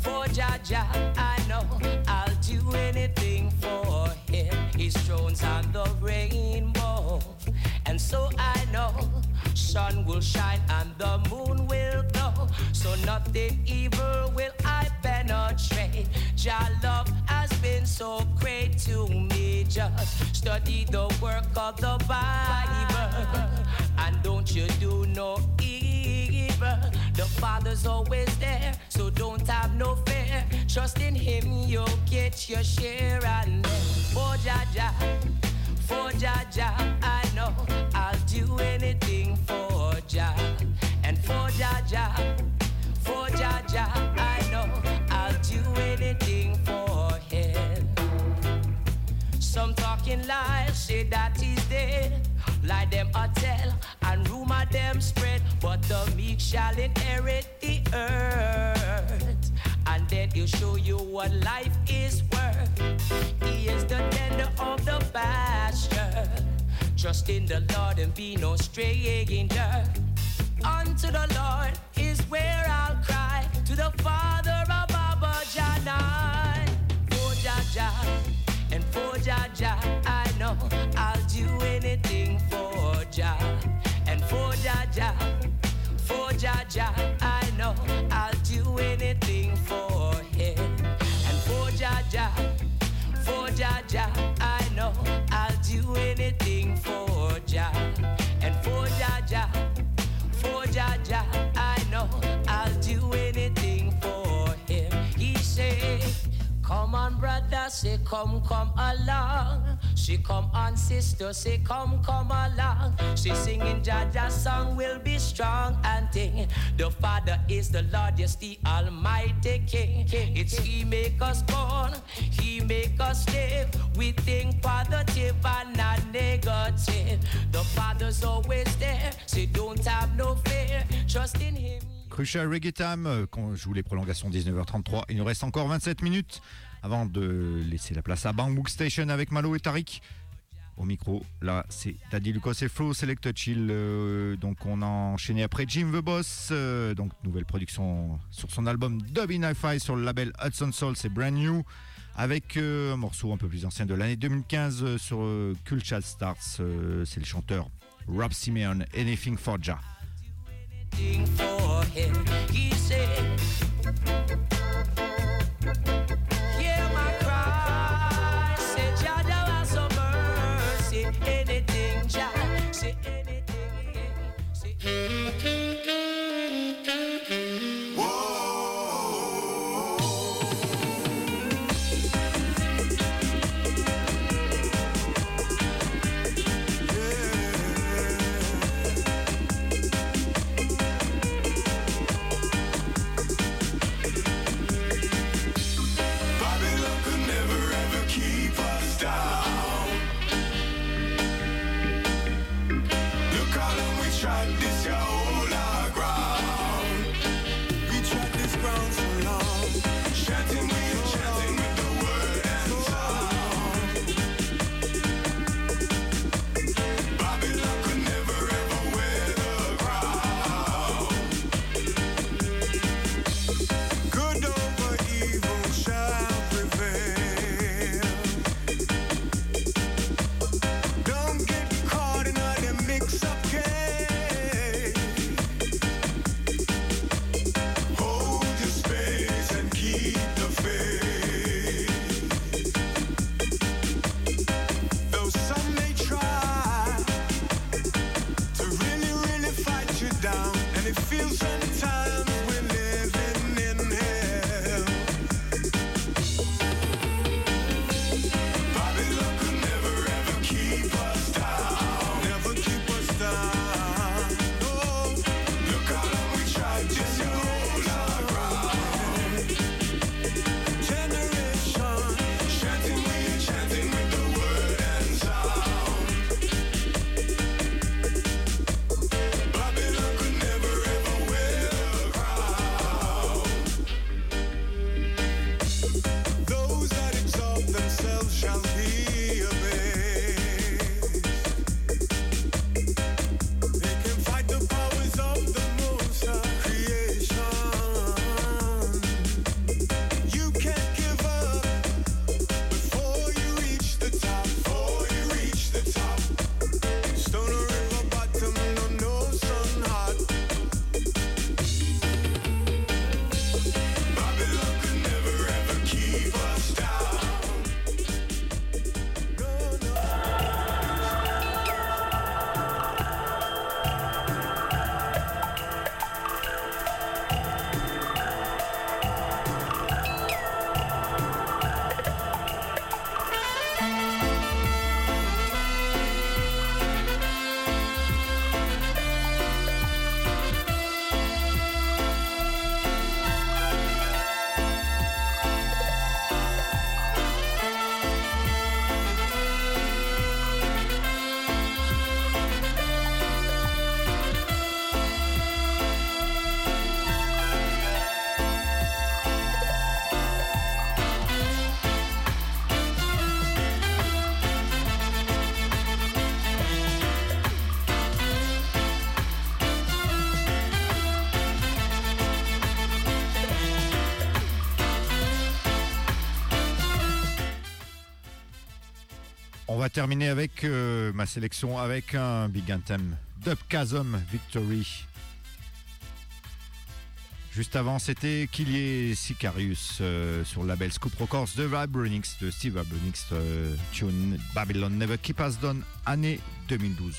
for Jah, I know I'll do anything for him. His throne's on the rainbow. And so I know sun will shine and the moon will glow. So nothing evil will I penetrate. Jah love has been so great to me. Just study the work of the Bible. And don't you do no evil. The Father's always there, so don't have no fear. Trust in Him, you'll get your share. And then for Jah Jah, for Jah Jah, I know I'll do anything But the meek shall inherit the earth. And then he'll show you what life is worth. He is the tender of the pasture. Trust in the Lord and be no stranger. Unto the Lord is where I'll cry. To the Father of Abba Janai. For Jah and for Jah, I know I'll do anything for Jah. And for Jah, for Jah, I know brother, say, come, come along. She come on, sister, say, come, come along. She singing Jaja song will be strong and thing. The Father is the Lord, yes, the Almighty King. It's He make us born, He make us live. We think positive and not negative. The Father's always there, so don't have no fear. Trust in Him. Crucial Reggae Time, euh, je joue les prolongations 19h33. Il nous reste encore 27 minutes avant de laisser la place à Bangbook Station avec Malo et Tariq. Au micro, là, c'est Daddy Lucas et Flo, Select Chill. euh, donc, on a enchaîné après Jim the Boss. euh, donc, nouvelle production sur son album Dub in Hi-Fi sur le label Hudson Soul, c'est brand new. Avec euh, un morceau un peu plus ancien de l'année 2015 euh, sur Starts. euh, c'est le chanteur Rob Simeon, Anything for Jah. Terminer avec euh, ma sélection avec un big anthem. Dub Victory. Juste avant, c'était Killier Sicarius euh, sur le label Scoop Records de Vibronix, de Steve Vibronix, euh, tune Babylon Never Keep Us Down, année 2012.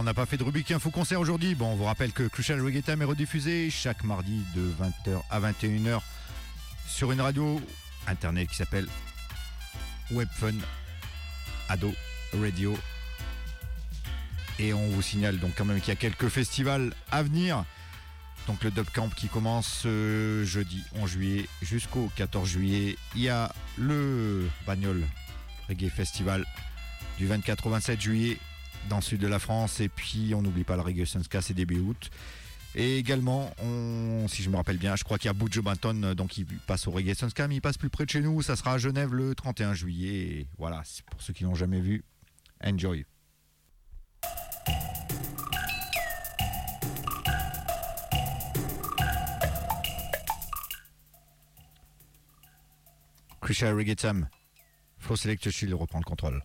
On n'a pas fait de rubrique info concert aujourd'hui. Bon, on vous rappelle que Crucial Reggae Time est rediffusé chaque mardi de 20h à 21h sur une radio internet qui s'appelle Webfun Ado Radio. Et on vous signale donc quand même qu'il y a quelques festivals à venir. Donc le Dub Camp qui commence euh, jeudi 11 juillet jusqu'au 14 juillet. Il y a le Bagnol Reggae Festival du 24 au 27 juillet dans le sud de la France. Et puis on n'oublie pas le Reggae Sunska, c'est début août. Et également, si je me rappelle bien, je crois qu'il y a Bujo Banton, euh, donc il passe au Reggae Sunska, mais il passe plus près de chez nous. Ça sera à Genève le 31 juillet. Et voilà, pour ceux qui l'ont jamais vu, enjoy. Crucial Reggae Time. Flo Select Shield reprend le contrôle.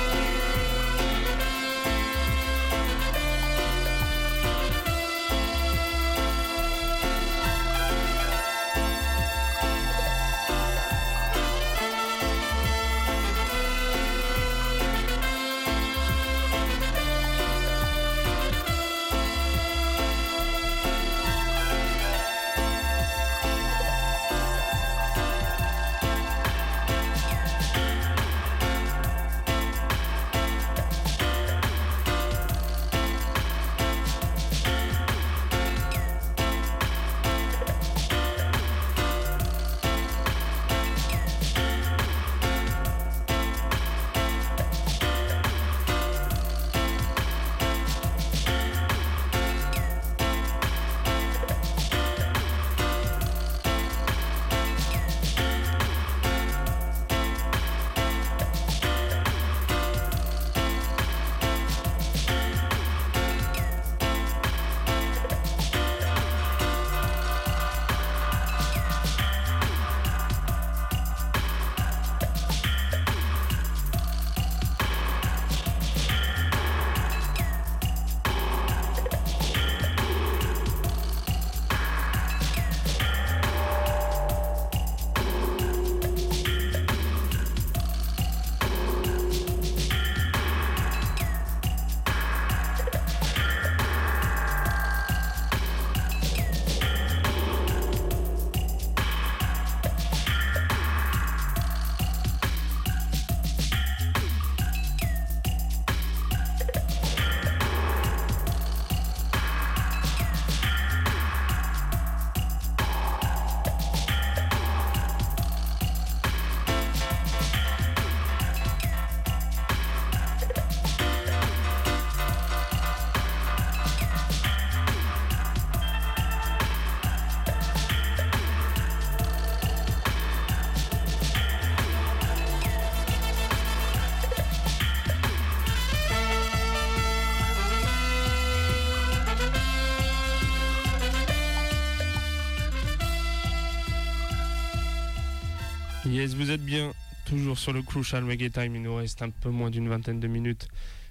Vous êtes bien toujours sur le Crucial Reggae Time. Il nous reste un peu moins d'une vingtaine de minutes.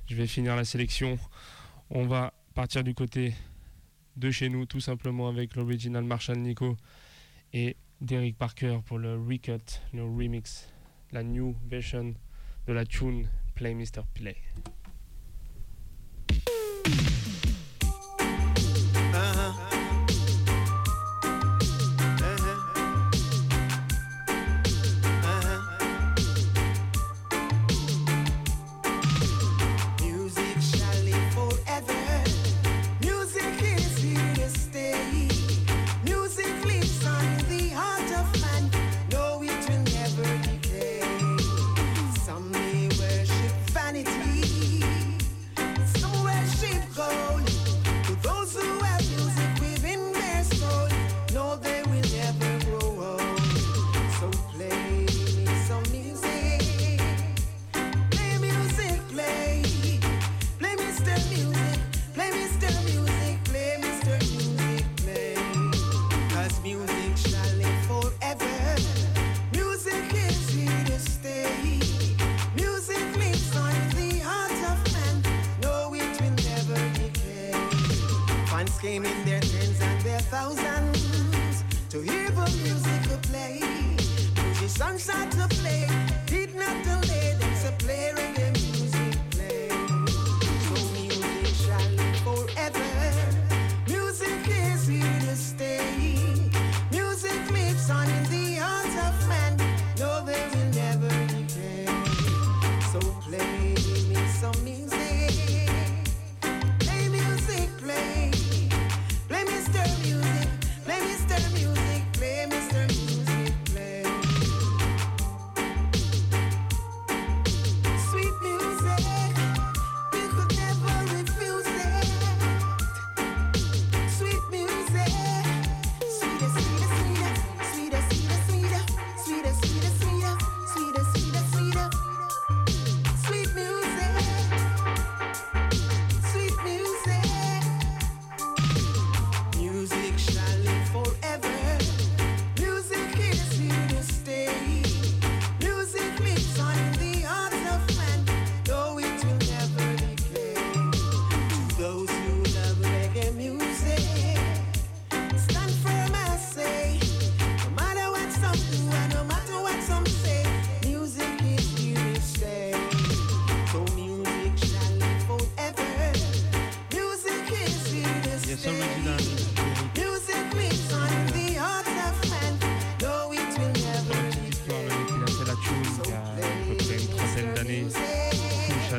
Je vais finir la sélection. On va partir du côté de chez nous, tout simplement avec l'original Marshall Nico et Derek Parker pour le recut, le remix, la new version de la tune Play Mr. Play. Uh-huh. Came in their tens and their thousands to hear the music play. Musicians start to play, did not delay them to play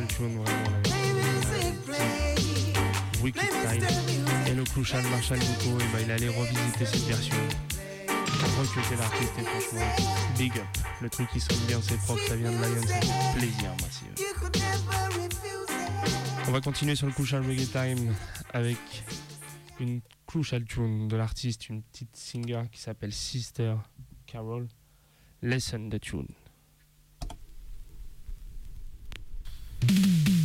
Crucial tune, vraiment. Wicked Style. Et le Crucial Marshall Nico, et ben, il allait revisiter cette version. Recruter l'artiste et franchement, big up. Le truc qui sonne bien, c'est propre, ça vient de Lion, ça fait plaisir, moi, si. On va continuer sur le Crucial Reggae Time avec une Crucial tune de l'artiste, une petite singer qui s'appelle Sister Carol. Listen the tune. Come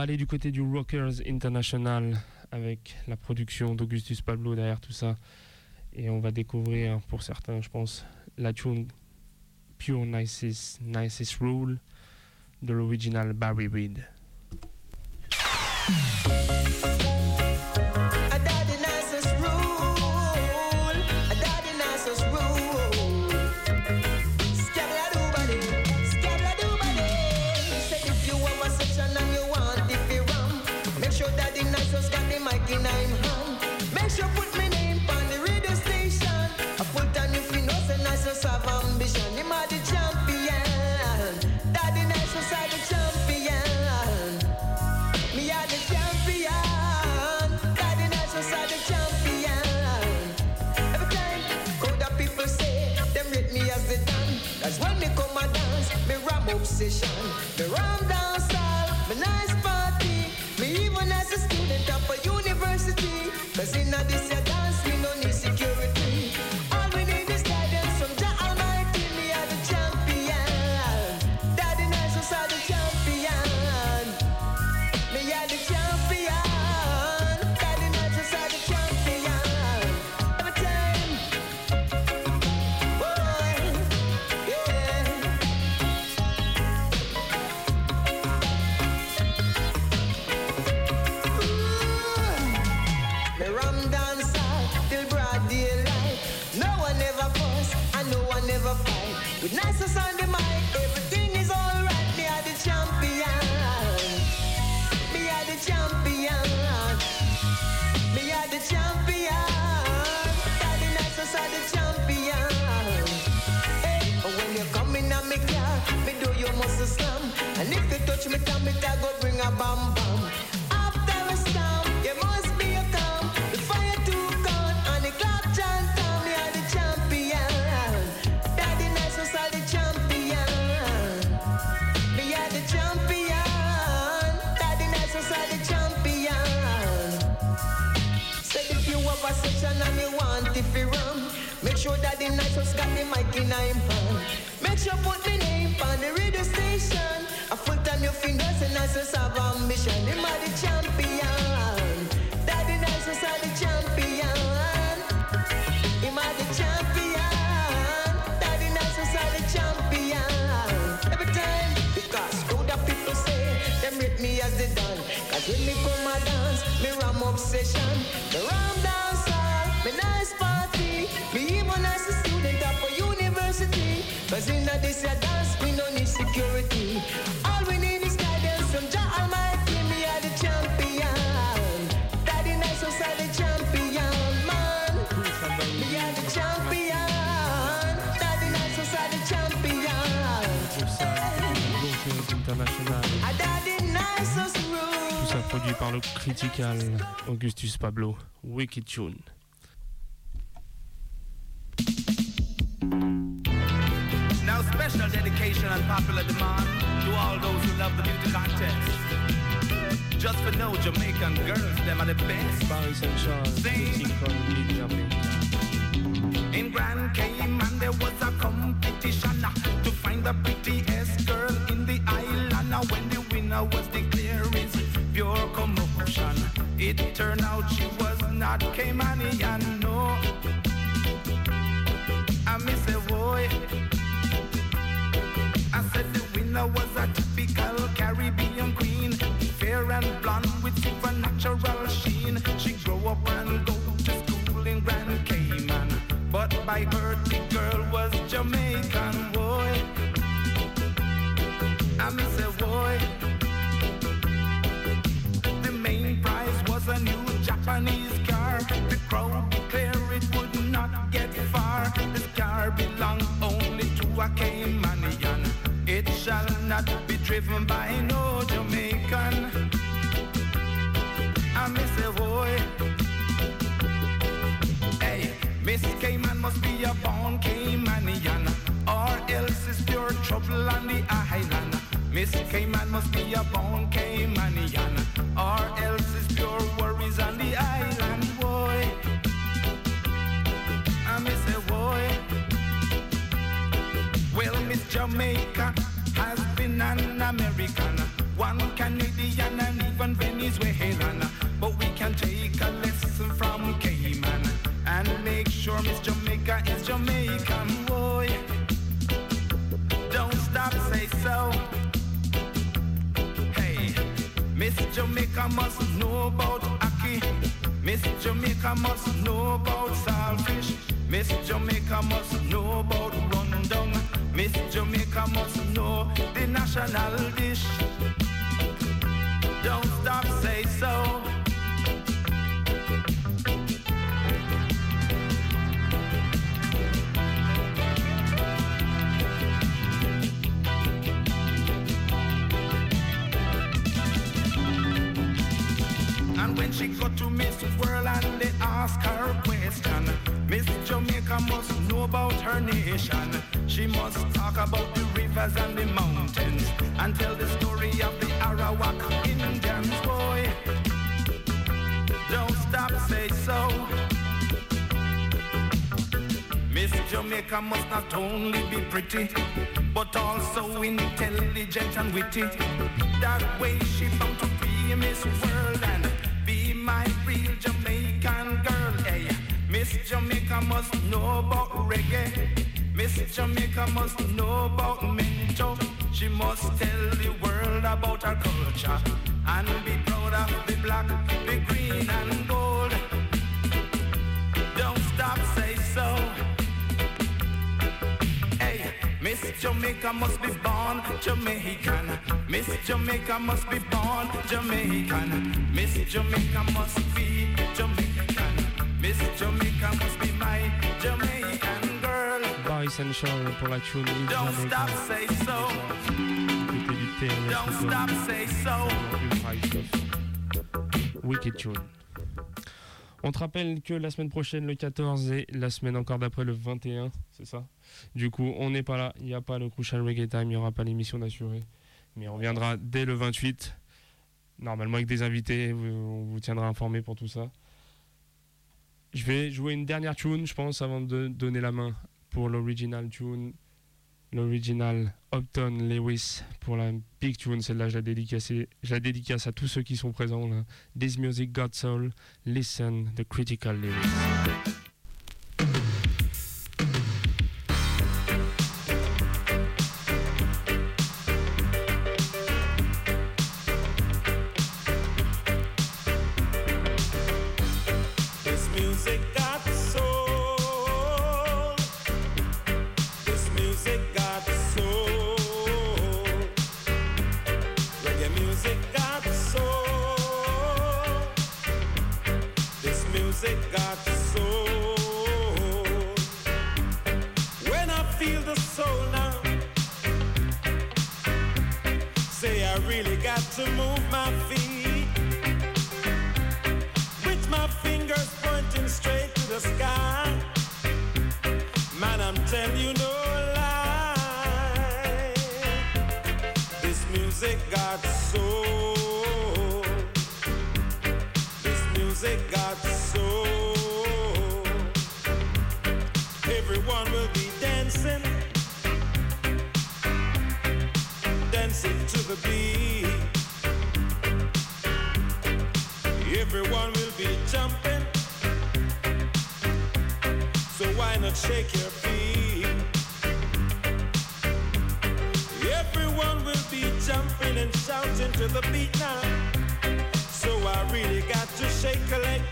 va aller du côté du Rockers International avec la production d'Augustus Pablo derrière tout ça. Et on va découvrir, pour certains, je pense, la tune Pure Nicest, Nicest Rule de l'original Barry Reed. Obsession. Me ram dance all, me nice party. Me even as a student up a university. Cause in this me, tell me I go bring a a storm, you must be a. The fire too and the chant are the champion. Daddy are the are the champion. Daddy are the if you a and you want make sure that the got the mic in hand. Make sure put the name on the radio station. And nicest have ambition. Him are the champion. Daddy nicest are the champion. Him are the champion. Daddy nicest are the champion. Every time because how the people say them rate me as the done. Cause when me come a dance, me ram obsession. International. Tout ça produit par le critical Augustus Pablo. Wicked Tune. Now special dedication and popular demand to all those who love the beauty contest. Just for know Jamaican girls, them are the best. Paris Saint Charles, Jamaica. In Grand Cayman there was a competition to find the prettiest girl Now when the winner was declared, it's pure commotion. It turned out she was not Caymanian, no. I miss a boy. I said the winner was a typical Caribbean queen, fair and blonde with supernatural sheen. She grew up and go to school in Grand Cayman, but by birth even buy no Jamaican. I miss a boy. Hey, Miss Cayman must be a born Caymanian, or else it's pure trouble on the island. Miss Cayman must be a born Caymanian, or else it's pure worries on the island, boy. I miss a boy. Well, Miss Jamaica has been an American, one Canadian and even Venezuelan. But we can take a lesson from Cayman and make sure Miss Jamaica is Jamaican, boy. Don't stop, say so. Hey, Miss Jamaica must know about ackee. Miss Jamaica must know about saltfish. Miss Jamaica must know about. Miss Jamaica must know the national dish. Don't stop, say so. And when she got to Miss World and they ask her a question, Miss Jamaica must know about her nation. She must talk about the rivers and the mountains and tell the story of the Arawak Indians, boy. Don't stop, say so. Miss Jamaica must not only be pretty, but also intelligent and witty. That way she bound to be Miss World and be my real Jamaican girl. Hey, Miss Jamaica must know about reggae. Miss Jamaica must know about mento. She must tell the world about her culture and be proud of the black, the green and gold. Don't stop, say so. Hey, Miss Jamaica must be born Jamaican. Miss Jamaica must be born Jamaican. Miss Jamaica must be Jamaican. Miss Jamaica must be my Jamaican Sunshine pour la tune If Don't Jamaica. stop, say so. Écoutez du TLS Don't Records. stop, say so. Ultra high stuff. Wicked tune. On te rappelle que la semaine prochaine, le 14, et la semaine encore d'après, le 21, c'est ça? Du coup, on n'est pas là, il n'y a pas le Crucial Reggae Time, il n'y aura pas l'émission d'assuré. Mais on reviendra dès le 28, normalement avec des invités, on vous tiendra informé pour tout ça. Je vais jouer une dernière tune, je pense, avant de donner la main pour l'original tune, l'original Upton Lewis pour la big tune. Celle-là, je la dédicace, à tous ceux qui sont présents. This music, God soul, listen, the critical lyrics. To move my feet Everyone will be jumping. So why not shake your feet? Everyone will be jumping and shouting to the beat now. So I really got to shake a leg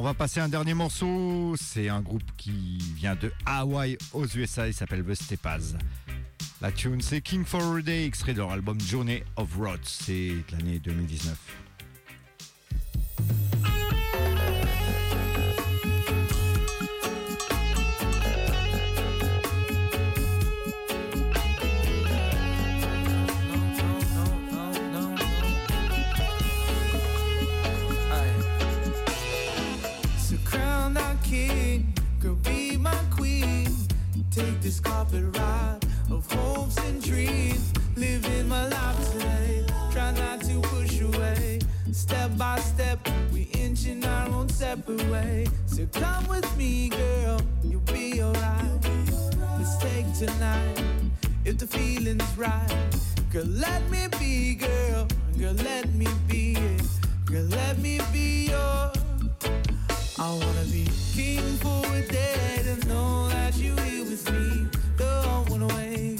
On va passer un dernier morceau. C'est un groupe qui vient de Hawaii aux USA. Il s'appelle The Stepas. La tune, c'est King for a Day, extrait de leur album Journey of Roads. C'est l'année 2019. Take this carpet ride of hopes and dreams. Living my life today, try not to push away. Step by step, we inching our own separate way. So come with me, girl, you'll be alright. Let's take tonight, if the feeling's right. Girl, let me be, girl. Girl, let me be. Girl, let me be yours. I wanna be king for a day to know that you here with me. Wanna wait, girl.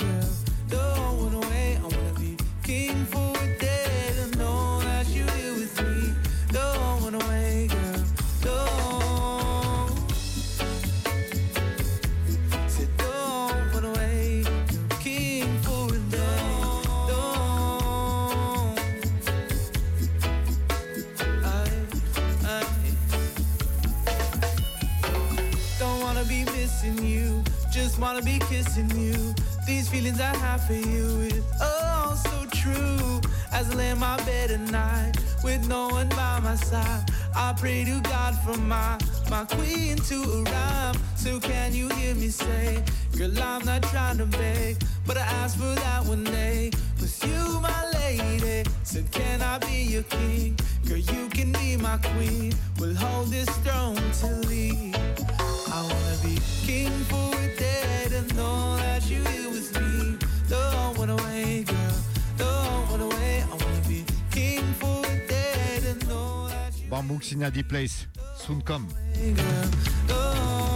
Wanna be kissing you. These feelings I have for you is oh so true. As I lay in my bed at night with no one by my side, I pray to God for my my queen to arrive. So can you hear me say, girl, I'm not trying to beg, but I asked for that one day. With you, my lady, so can I be your king? Girl, you can be my queen. We'll hold this throne till we. I wanna be king for a day to know that you here with me. Don't wanna wait, girl. Don't wanna wait. I wanna be king for a day to know that Bambouk Sinadi Place, soon come. you, girl.